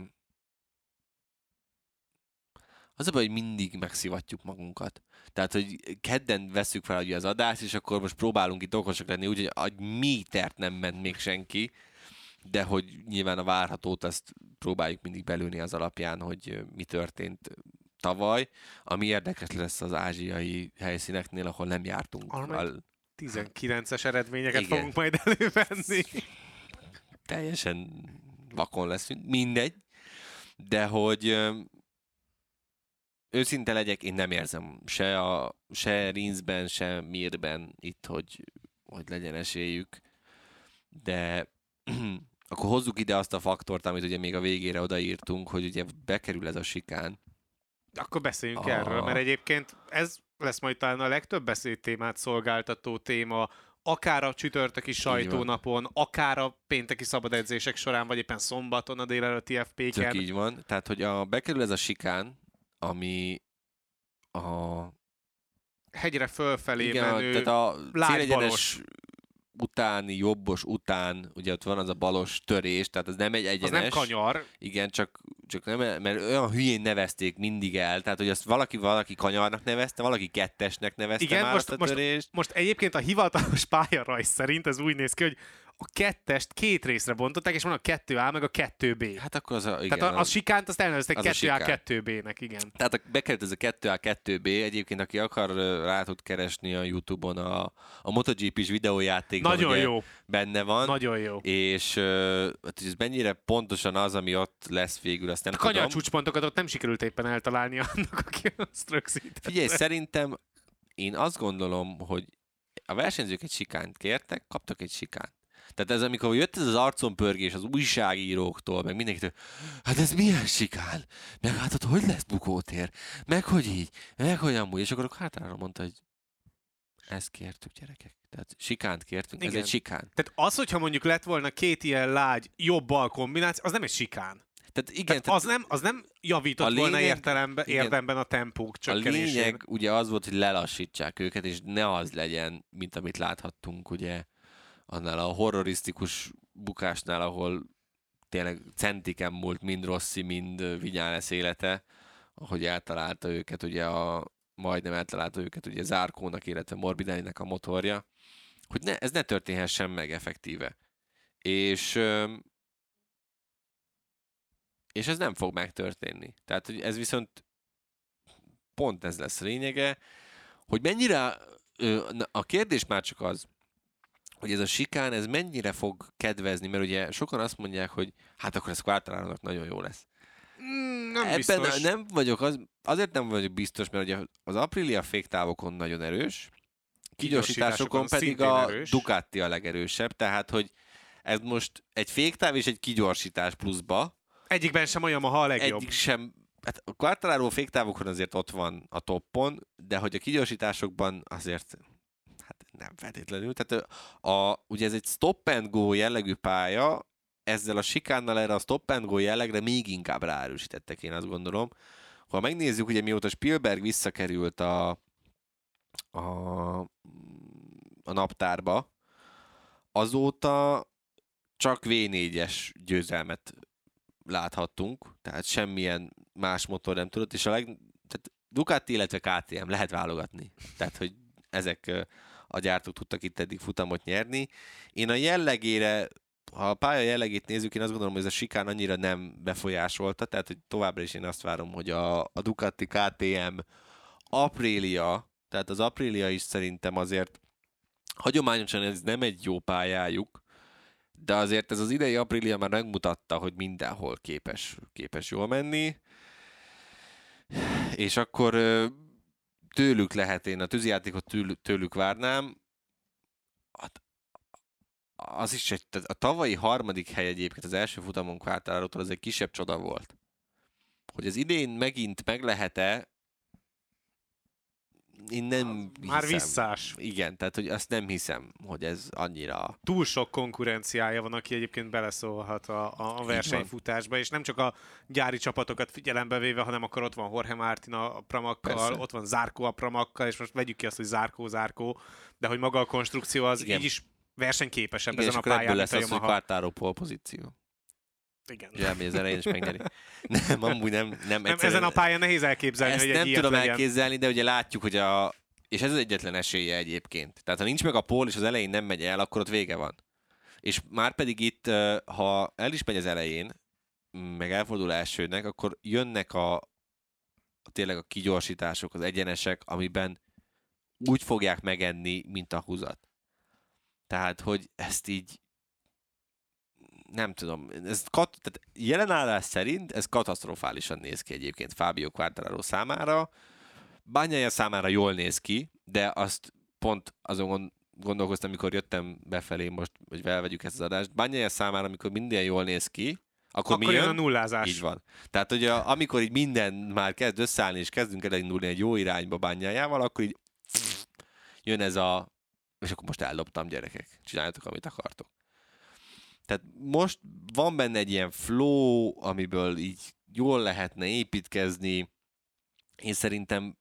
az a baj, hogy mindig megszivatjuk magunkat. Tehát, hogy kedden veszük fel ugye az adást, és akkor most próbálunk itt okosak lenni, úgyhogy egy métert nem ment még senki, de hogy nyilván a várhatót azt próbáljuk mindig belülni az alapján, hogy mi történt tavaly, ami érdekes lesz az ázsiai helyszíneknél, ahol nem jártunk. Al- 19-es eredményeket Igen. fogunk majd elővenni. teljesen vakon leszünk, mindegy, de hogy őszinte legyek, én nem érzem se, a, se Rinzben, se Mirben itt, hogy, hogy legyen esélyük, de akkor hozzuk ide azt a faktort, amit ugye még a végére odaírtunk, hogy ugye bekerül ez a sikán. Akkor beszéljünk Ah. erről, mert egyébként ez lesz majd talán a legtöbb beszédtémát szolgáltató téma, akár a csütörtöki sajtónapon, akár a pénteki szabadedzések során, vagy éppen szombaton a délelőtti Csak FP-ken. így van. Tehát, hogy a, bekerül ez a sikán, ami a Hegyre fölfelé Igen, menő, tehát a célegyenes. Utáni, jobbos után, ugye ott van az a balos törés, tehát az nem egy az egyenes. nem kanyar, Igen, csak, csak nem, mert olyan hülyén nevezték mindig el, tehát hogy azt valaki valaki kanyarnak nevezte, valaki kettesnek nevezte Igen, már most- a most- törést. Most egyébként a hivatalos pályarajz szerint ez úgy néz ki, hogy a kettest két részre bontották, és van a 2A meg a 2B. Hát akkor az a, igen, Tehát a, a sikánt azt elnevezték az a 2A, sikán. 2B-nek, igen. Tehát a- bekerült ez a 2A, 2B, egyébként aki akar, rá tud keresni a Youtube-on a, a MotoGP-s videójátékban, Nagyon jó, benne van. nagyon jó. és hát, ez mennyire pontosan az, ami ott lesz végül, azt nem A tudom. kanyar csúcspontokat ott nem sikerült éppen eltalálni annak, aki azt rögzítette. Figyelj, szerintem én azt gondolom, hogy a versenyzők egy sikánt kértek, kaptak egy sikánt. Tehát ez, amikor jött ez az arconpörgés az újságíróktól, meg mindenkitől, hát ez milyen sikán? Meg hát ott hogy lesz bukótér? Meg hogy így? Meg hogy amúgy? És akkor hát arra mondta, hogy ezt kértük, gyerekek. Tehát sikánt kértünk, ez Igen. egy sikán. Tehát az, hogyha mondjuk lett volna két ilyen lágy, jobb-bal kombináció, az nem egy sikán. Tehát igen, Tehát tehát az nem, az nem javított A volna lényeg- értelemben, igen. érdemben a tempók A csökkenésén. lényeg ugye az volt, hogy lelassítsák őket, és ne az legyen, mint amit láthattunk ugye annál a horrorisztikus bukásnál, ahol tényleg centiken múlt mind Rossi, mind Vinyales élete, ahogy eltalálta őket, ugye a, majdnem eltalálta őket ugye Zárkónak, illetve Morbidellinek a motorja, hogy ne, ez ne történhessen meg effektíve. És és ez nem fog megtörténni. Tehát, hogy ez viszont pont ez lesz a lényege, hogy mennyire, a kérdés már csak az, hogy ez a sikán, ez mennyire fog kedvezni, mert ugye sokan azt mondják, hogy hát akkor ez Quartararo-nak nagyon jó lesz. Mm, nem Ebben biztos. nem vagyok, az, azért nem vagyok biztos, mert ugye az Aprilia féktávokon nagyon erős, kigyorsításokon pedig a erős. Ducati a legerősebb, tehát hogy ez most egy féktáv és egy kigyorsítás pluszba, Egyikben sem olyan maha a legjobb. egyik sem, hát a Quartararo féktávokon azért ott van a toppon, de hogy a kigyorsításokban azért nem feltétlenül. Tehát a, ugye ez egy stop and go jellegű pálya, ezzel a sikánnal erre a stop and go jellegre még inkább ráerősítettek, én azt gondolom. Ha megnézzük, ugye mióta Spielberg visszakerült a, a, a naptárba, azóta csak V4-es győzelmet láthattunk, tehát semmilyen más motor nem tudott, és a leg, tehát Ducati, illetve KTM lehet válogatni. Tehát, hogy ezek a gyártók tudtak itt eddig futamot nyerni. Én a jellegére, ha a pálya jellegét nézzük, én azt gondolom, hogy ez a sikán annyira nem befolyásolta, tehát hogy továbbra is én azt várom, hogy a, a Ducati, KTM, Aprilia, tehát az Aprilia is szerintem azért hagyományosan ez nem egy jó pályájuk, de azért ez az idei Aprilia már megmutatta, hogy mindenhol képes, képes jól menni, és akkor tőlük lehet, én a tűzijátékot tőlük, várnám, hát az is egy, a tavalyi harmadik hely egyébként az első futamon kvártárótól az egy kisebb csoda volt. Hogy az idén megint meg lehet-e, én nem Már hiszem. visszás. Igen, tehát hogy azt nem hiszem, hogy ez annyira... Túl sok konkurenciája van, aki egyébként beleszólhat a, a, versenyfutásba, és nem csak a gyári csapatokat figyelembe véve, hanem akkor ott van Jorge Martin a Pramakkal, Persze. ott van Zárkó a Pramakkal, és most vegyük ki azt, hogy Zárkó, Zárkó, de hogy maga a konstrukció az Igen. így is versenyképesebb Igen, ezen a pályán, lesz mint a az, hogy Yamaha. pole pozíció. Igen. Ugye elmegy az elején, és megnyeri. Nem, amúgy nem. Nem, Nem, ezen a pályán nehéz elképzelni, Ezt hogy egy nem tudom legyen. elképzelni, de ugye látjuk, hogy a... És ez az egyetlen esélye egyébként. Tehát ha nincs meg a pól, és az elején nem megy el, akkor ott vége van. És már pedig itt, ha el is megy az elején, meg elfordul elsőnek, akkor jönnek a, a tényleg a kigyorsítások, az egyenesek, amiben úgy fogják megenni, mint a húzat. Tehát, hogy ezt így nem tudom, ez kat, tehát jelen állás szerint ez katasztrofálisan néz ki egyébként Fábio Quartararo számára. Bányája számára jól néz ki, de azt pont azon gond- gondolkoztam, amikor jöttem befelé most, hogy felvegyük ezt az adást. Bányája számára, amikor minden jól néz ki, akkor, Akkor mi jön jön? a nullázás. Így van. Tehát, hogy a, amikor így minden már kezd összeállni, és kezdünk elindulni egy jó irányba bányájával, akkor így jön ez a... És akkor most elloptam, gyerekek. Csináljátok, amit akartok. Tehát most van benne egy ilyen flow, amiből így jól lehetne építkezni. Én szerintem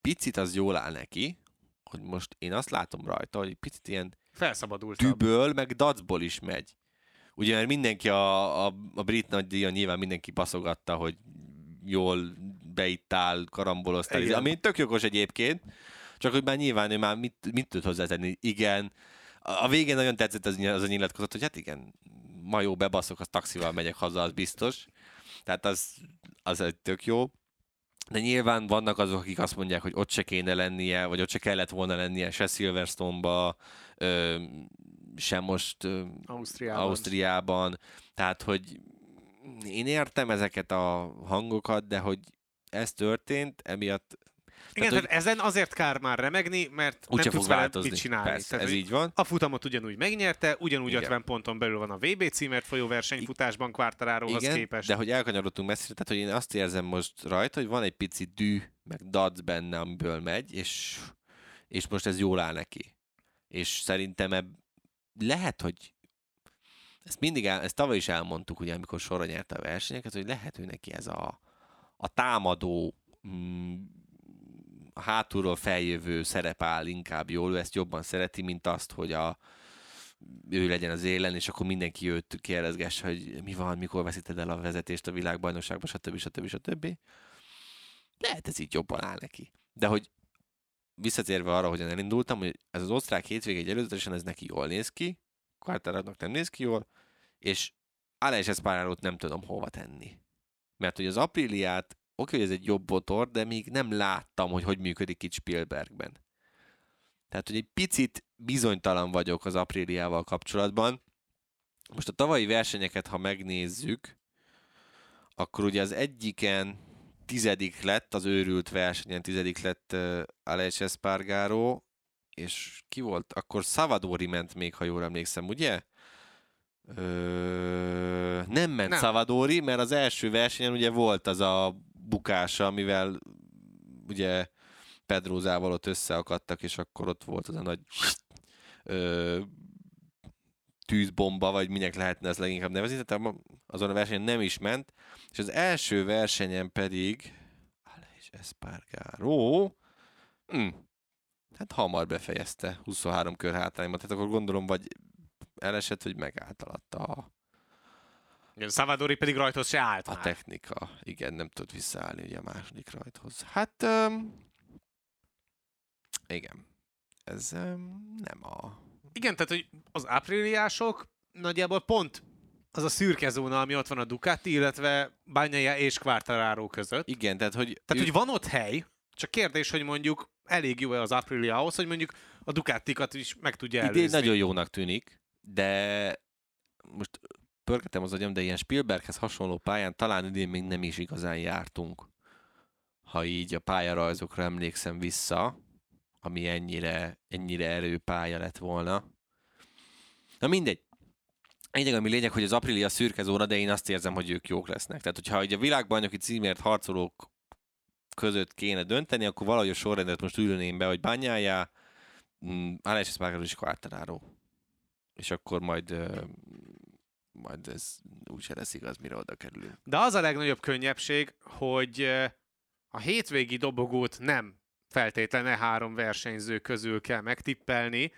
picit az jól áll neki, hogy most én azt látom rajta, hogy picit ilyen Felszabadultabb. tűből, meg dacból is megy. Ugye mert mindenki a, a, a brit nagydíjon nyilván mindenki baszogatta, hogy jól beittál, karamboloztál, ami tök jogos egyébként, csak hogy már nyilván ő már mit, mit tud hozzátenni. Igen, a végén nagyon tetszett az, az a nyilatkozat, hogy hát igen, ma jó bebaszok, az taxival megyek haza, az biztos. Tehát az, az egy tök jó. De nyilván vannak azok, akik azt mondják, hogy ott se kéne lennie, vagy ott se kellett volna lennie, se Silverstone-ba, ö, se most ö, Ausztriában. Ausztriában. Tehát, hogy én értem ezeket a hangokat, de hogy ez történt, emiatt Igen, Tehát, tehát, ezen azért kár már remegni, mert úgyse nem tudsz vele változni. mit csinálni. Persze, tehát, ez így van. A futamot ugyanúgy megnyerte, ugyanúgy Igen. 50 ponton belül van a VB címért folyó versenyfutásban Quartararohoz Igen, képest. de hogy elkanyarodtunk messzire, tehát hogy én azt érzem most rajta, hogy van egy pici dű, meg dac benne, amiből megy, és, és most ez jól áll neki. És szerintem ebb, lehet, hogy ezt mindig el, ezt tavaly is elmondtuk, ugye, amikor sorra nyerte a versenyeket, hogy lehet, hogy neki ez a, a támadó, mm, hátulról feljövő szerep áll inkább jól, ő ezt jobban szereti, mint azt, hogy a, ő legyen az élen, és akkor mindenki őt kérdezgesse, hogy mi van, mikor veszíted el a vezetést a világbajnokságban, stb. stb. stb. Lehet ez így jobban áll neki. De hogy visszatérve arra, hogyan elindultam, hogy ez az osztrák hétvég egy előzetesen ez neki jól néz ki, Quartararonak nem néz ki jól, és Aleix Espargarót nem tudom hova tenni. Mert hogy az Apriliát, oké, hogy ez egy jobb motor, de még nem láttam, hogy hogy működik itt Spielbergben. Tehát, hogy egy picit bizonytalan vagyok az Apriliával kapcsolatban. Most a tavalyi versenyeket, ha megnézzük, akkor ugye az egyiken tizedik lett, az őrült versenyen tizedik lett uh, Aleix Espargaró, és ki volt? Akkor Savadori ment még, ha jól emlékszem, ugye? Ö, nem ment Nem. nem. Savadori, mert az első versenyen ugye volt az a bukása, amivel ugye Pedrózával ott összeakadtak, és akkor ott volt az a nagy ö, tűzbomba, vagy minek lehetne ez leginkább nevezni, tehát azon a versenyen nem is ment, és az első versenyen pedig Aleix Espargaró hm, hát hamar befejezte 23 kör hátrányban, tehát akkor gondolom, vagy elesett, hogy megállt alatta. a, Igen, Savadori pedig rajthoz se állt a már. technika. Igen, nem tud visszaállni ugye a második rajthoz. Hát, um, igen. Ez um, nem a... Igen, tehát hogy az ápriliások nagyjából pont az a szürke zóna, ami ott van a Ducati, illetve Bagnaia és Quartararo között. Igen, tehát hogy... Tehát, ők- hogy van ott hely, csak kérdés, hogy mondjuk elég jó-e az Aprilia ahhoz, hogy mondjuk a Ducatikat is meg tudja idén előzni. nagyon jónak tűnik, de most pörgetem az agyam, de ilyen Spielberghez hasonló pályán talán idén még nem is igazán jártunk. Ha így a pályarajzokra emlékszem vissza, ami ennyire, ennyire erőpálya lett volna. Na mindegy. Lényeg, ami lényeg, hogy az Aprilia szürke zóna, de én azt érzem, hogy ők jók lesznek. Tehát, hogyha ugye a világbajnoki címért harcolók között kéne dönteni, akkor valahogy a sorrendet most ülném be, hogy bányájá, mm, Alex Espargaro és Quartararo. És akkor majd, majd ez úgyse lesz igaz, mire oda kerülünk. De az a legnagyobb könnyebbség, hogy a hétvégi dobogót nem feltétlenül e három versenyző közül kell megtippelni.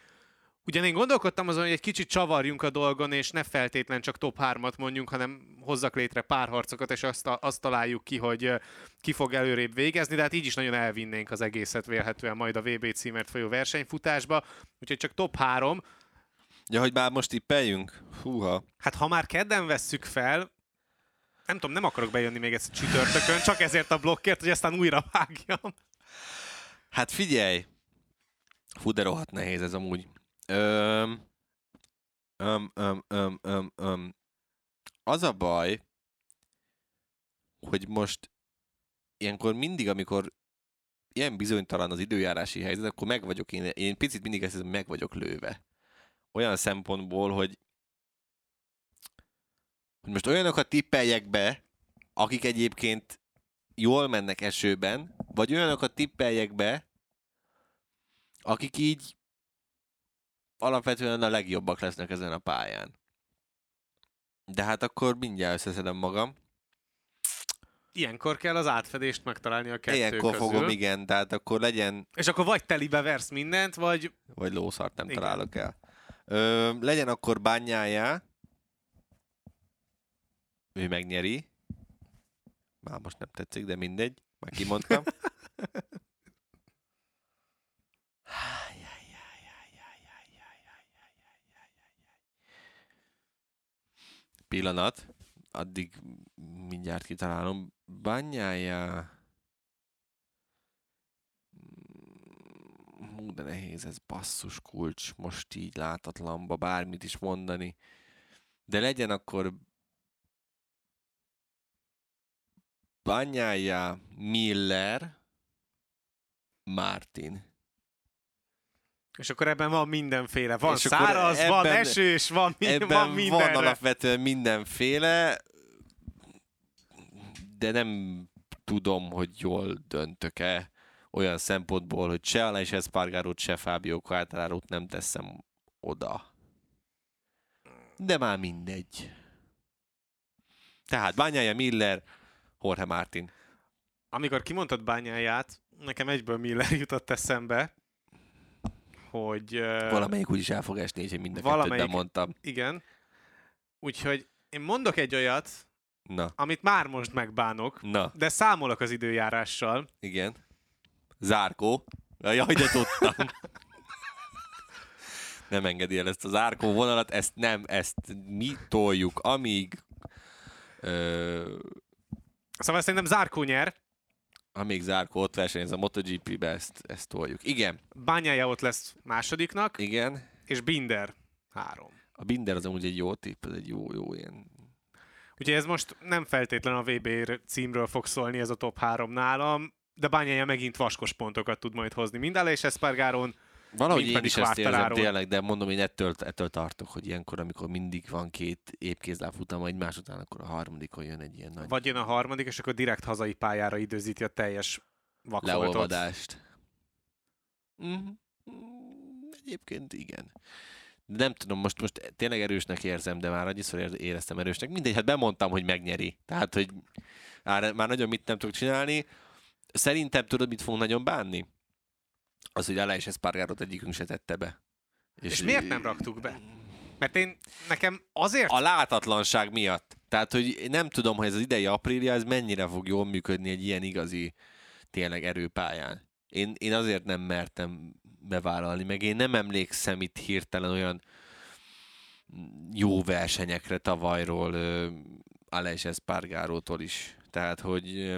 Ugyan én gondolkodtam azon, hogy egy kicsit csavarjunk a dolgon, és ne feltétlen csak top 3-at mondjunk, hanem hozzak létre párharcokat, és azt, azt találjuk ki, hogy ki fog előrébb végezni, de hát így is nagyon elvinnénk az egészet vélhetően majd a VB címért folyó versenyfutásba. Úgyhogy csak top 3. Ja, hogy már most tippeljünk? Húha. Hát ha már kedden vesszük fel, nem tudom, nem akarok bejönni még egyszer csütörtökön, csak ezért a blokkért, hogy aztán újra vágjam. Hát figyelj! Fú, de rohadt nehéz ez amúgy. Öm, öm, öm, öm, öm, öm. Az a baj, hogy most ilyenkor mindig, amikor ilyen bizonytalan az időjárási helyzet, akkor meg vagyok én, én picit mindig ezt meg vagyok lőve. Olyan szempontból, hogy, hogy most olyanokat tippeljek be, akik egyébként jól mennek esőben, vagy olyanokat tippeljek be, akik így alapvetően a legjobbak lesznek ezen a pályán. De hát akkor mindjárt összeszedem magam. Ilyenkor kell az átfedést megtalálni a kettő Ilyenkor közül. fogom, igen, tehát akkor legyen, És akkor vagy telibe versz mindent, vagy vagy lószart nem Igen. találok el. Ö, legyen akkor bányájá, ő megnyeri. Már most nem tetszik, de mindegy, már kimondtam. Pillanat, addig mindjárt kitalálom. Bányája... Hú, de nehéz ez basszus kulcs, most így látatlanba bármit is mondani. De legyen akkor Banyája, Miller, Martin. és akkor ebben van mindenféle. Van És száraz, van ebben- esős, van, mi, Ebben van van, mindenre. van alapvetően mindenféle, de nem tudom, hogy jól döntök-e olyan szempontból, hogy se Aleix Espargarót, se Fábio Quartararót nem teszem oda. De már mindegy. Tehát Bányája, Miller, Jorge Martin. Amikor kimondtad bányáját, nekem egyből Miller jutott eszembe, hogy... Valamelyik úgyis el fog esni, úgyhogy mind a bemondtam. Igen. Úgyhogy én mondok egy olyat, Na, amit már most megbánok, na, de számolok az időjárással. igen. Zárkó. Jaj, de tudtam. nem engedi el ezt az árkó vonalat, ezt nem, ezt mi toljuk, amíg ö, Szóval szerintem Zárkó nyer, amíg Zárkó ott versenyez a MotoGP-be, ezt, ezt toljuk. Igen, Bányája ott lesz másodiknak, igen. és Binder három. A Binder az amúgy egy jó tipp, ez egy jó, jó ilyen... Úgyhogy ez most nem feltétlen a VB címről fog szólni ez a top 3 nálam, de Bányája megint vaskos pontokat tud majd hozni. Mind és Espargaron, Valahogy én is ezt érzem tényleg, de mondom, én ettől, ettől tartok, hogy ilyenkor, amikor mindig van két épkézláb futam egymás után, akkor a harmadikon jön egy ilyen nagy vagy jön a harmadik, és akkor direkt hazai pályára időzíti a teljes vakfoltot. leolvadást. Mhm. Mm, Egyébként igen. De nem tudom, most, most tényleg erősnek érzem, de már annyiszor ér- éreztem erősnek. Mindegy, hát bemondtam, hogy megnyeri. Tehát, hogy már, már nagyon mit nem tudok csinálni. Szerintem tudod, mit fogunk nagyon bánni? Az, hogy Aleix Espargarot egyikünk se tette be. És miért nem raktuk be? Mert én, nekem azért... A látatlanság miatt. Tehát, hogy nem tudom, hogy ez az idei aprília, ez mennyire fog jól működni egy ilyen igazi, tényleg erőpályán. Én, én azért nem mertem bevállalni, meg én nem emlékszem itt hirtelen olyan jó versenyekre tavalyról Aleix Espargarótól is. Tehát, hogy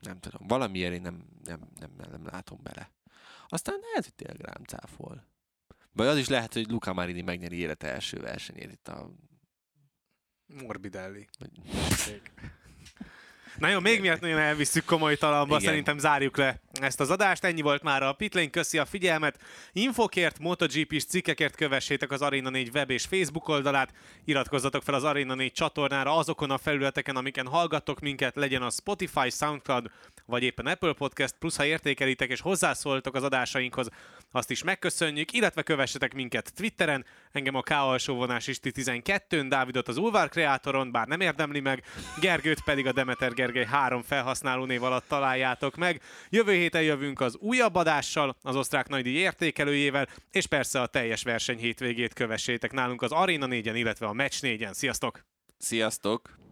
nem tudom, valamiért én nem, nem, nem, nem, nem látom bele. Aztán lehet, hogy tényleg rám cáfol. Vagy az is lehet, hogy Luca Marini megnyeri élete első versenyét itt a... Morbidelli. vagy- Na jó, még miért nagyon elvisszük komoly talamba, Igen. szerintem zárjuk le ezt az adást. Ennyi volt már a Pitlane, köszi a figyelmet. Infokért, MotoGP-s cikkekért kövessétek az Arena 4 web és Facebook oldalát, iratkozzatok fel az Arena 4 csatornára azokon a felületeken, amiken hallgattok minket, legyen a Spotify, Soundcloud vagy éppen Apple Podcast, plusz ha értékelitek és hozzászóltok az adásainkhoz, azt is megköszönjük, illetve kövessetek minket Twitteren, engem a K alsó vonás Isti 12-n, Dávidot az Ulvár kreátoron, bár nem érdemli meg, Gergőt pedig a Demeter Gergely három felhasználó név alatt találjátok meg. Jövő héten jövünk az újabb adással, az osztrák nagydíj értékelőjével, és persze a teljes verseny hétvégét kövessétek nálunk az Arena 4-en, illetve a Match 4-en. Sziasztok! Sziasztok!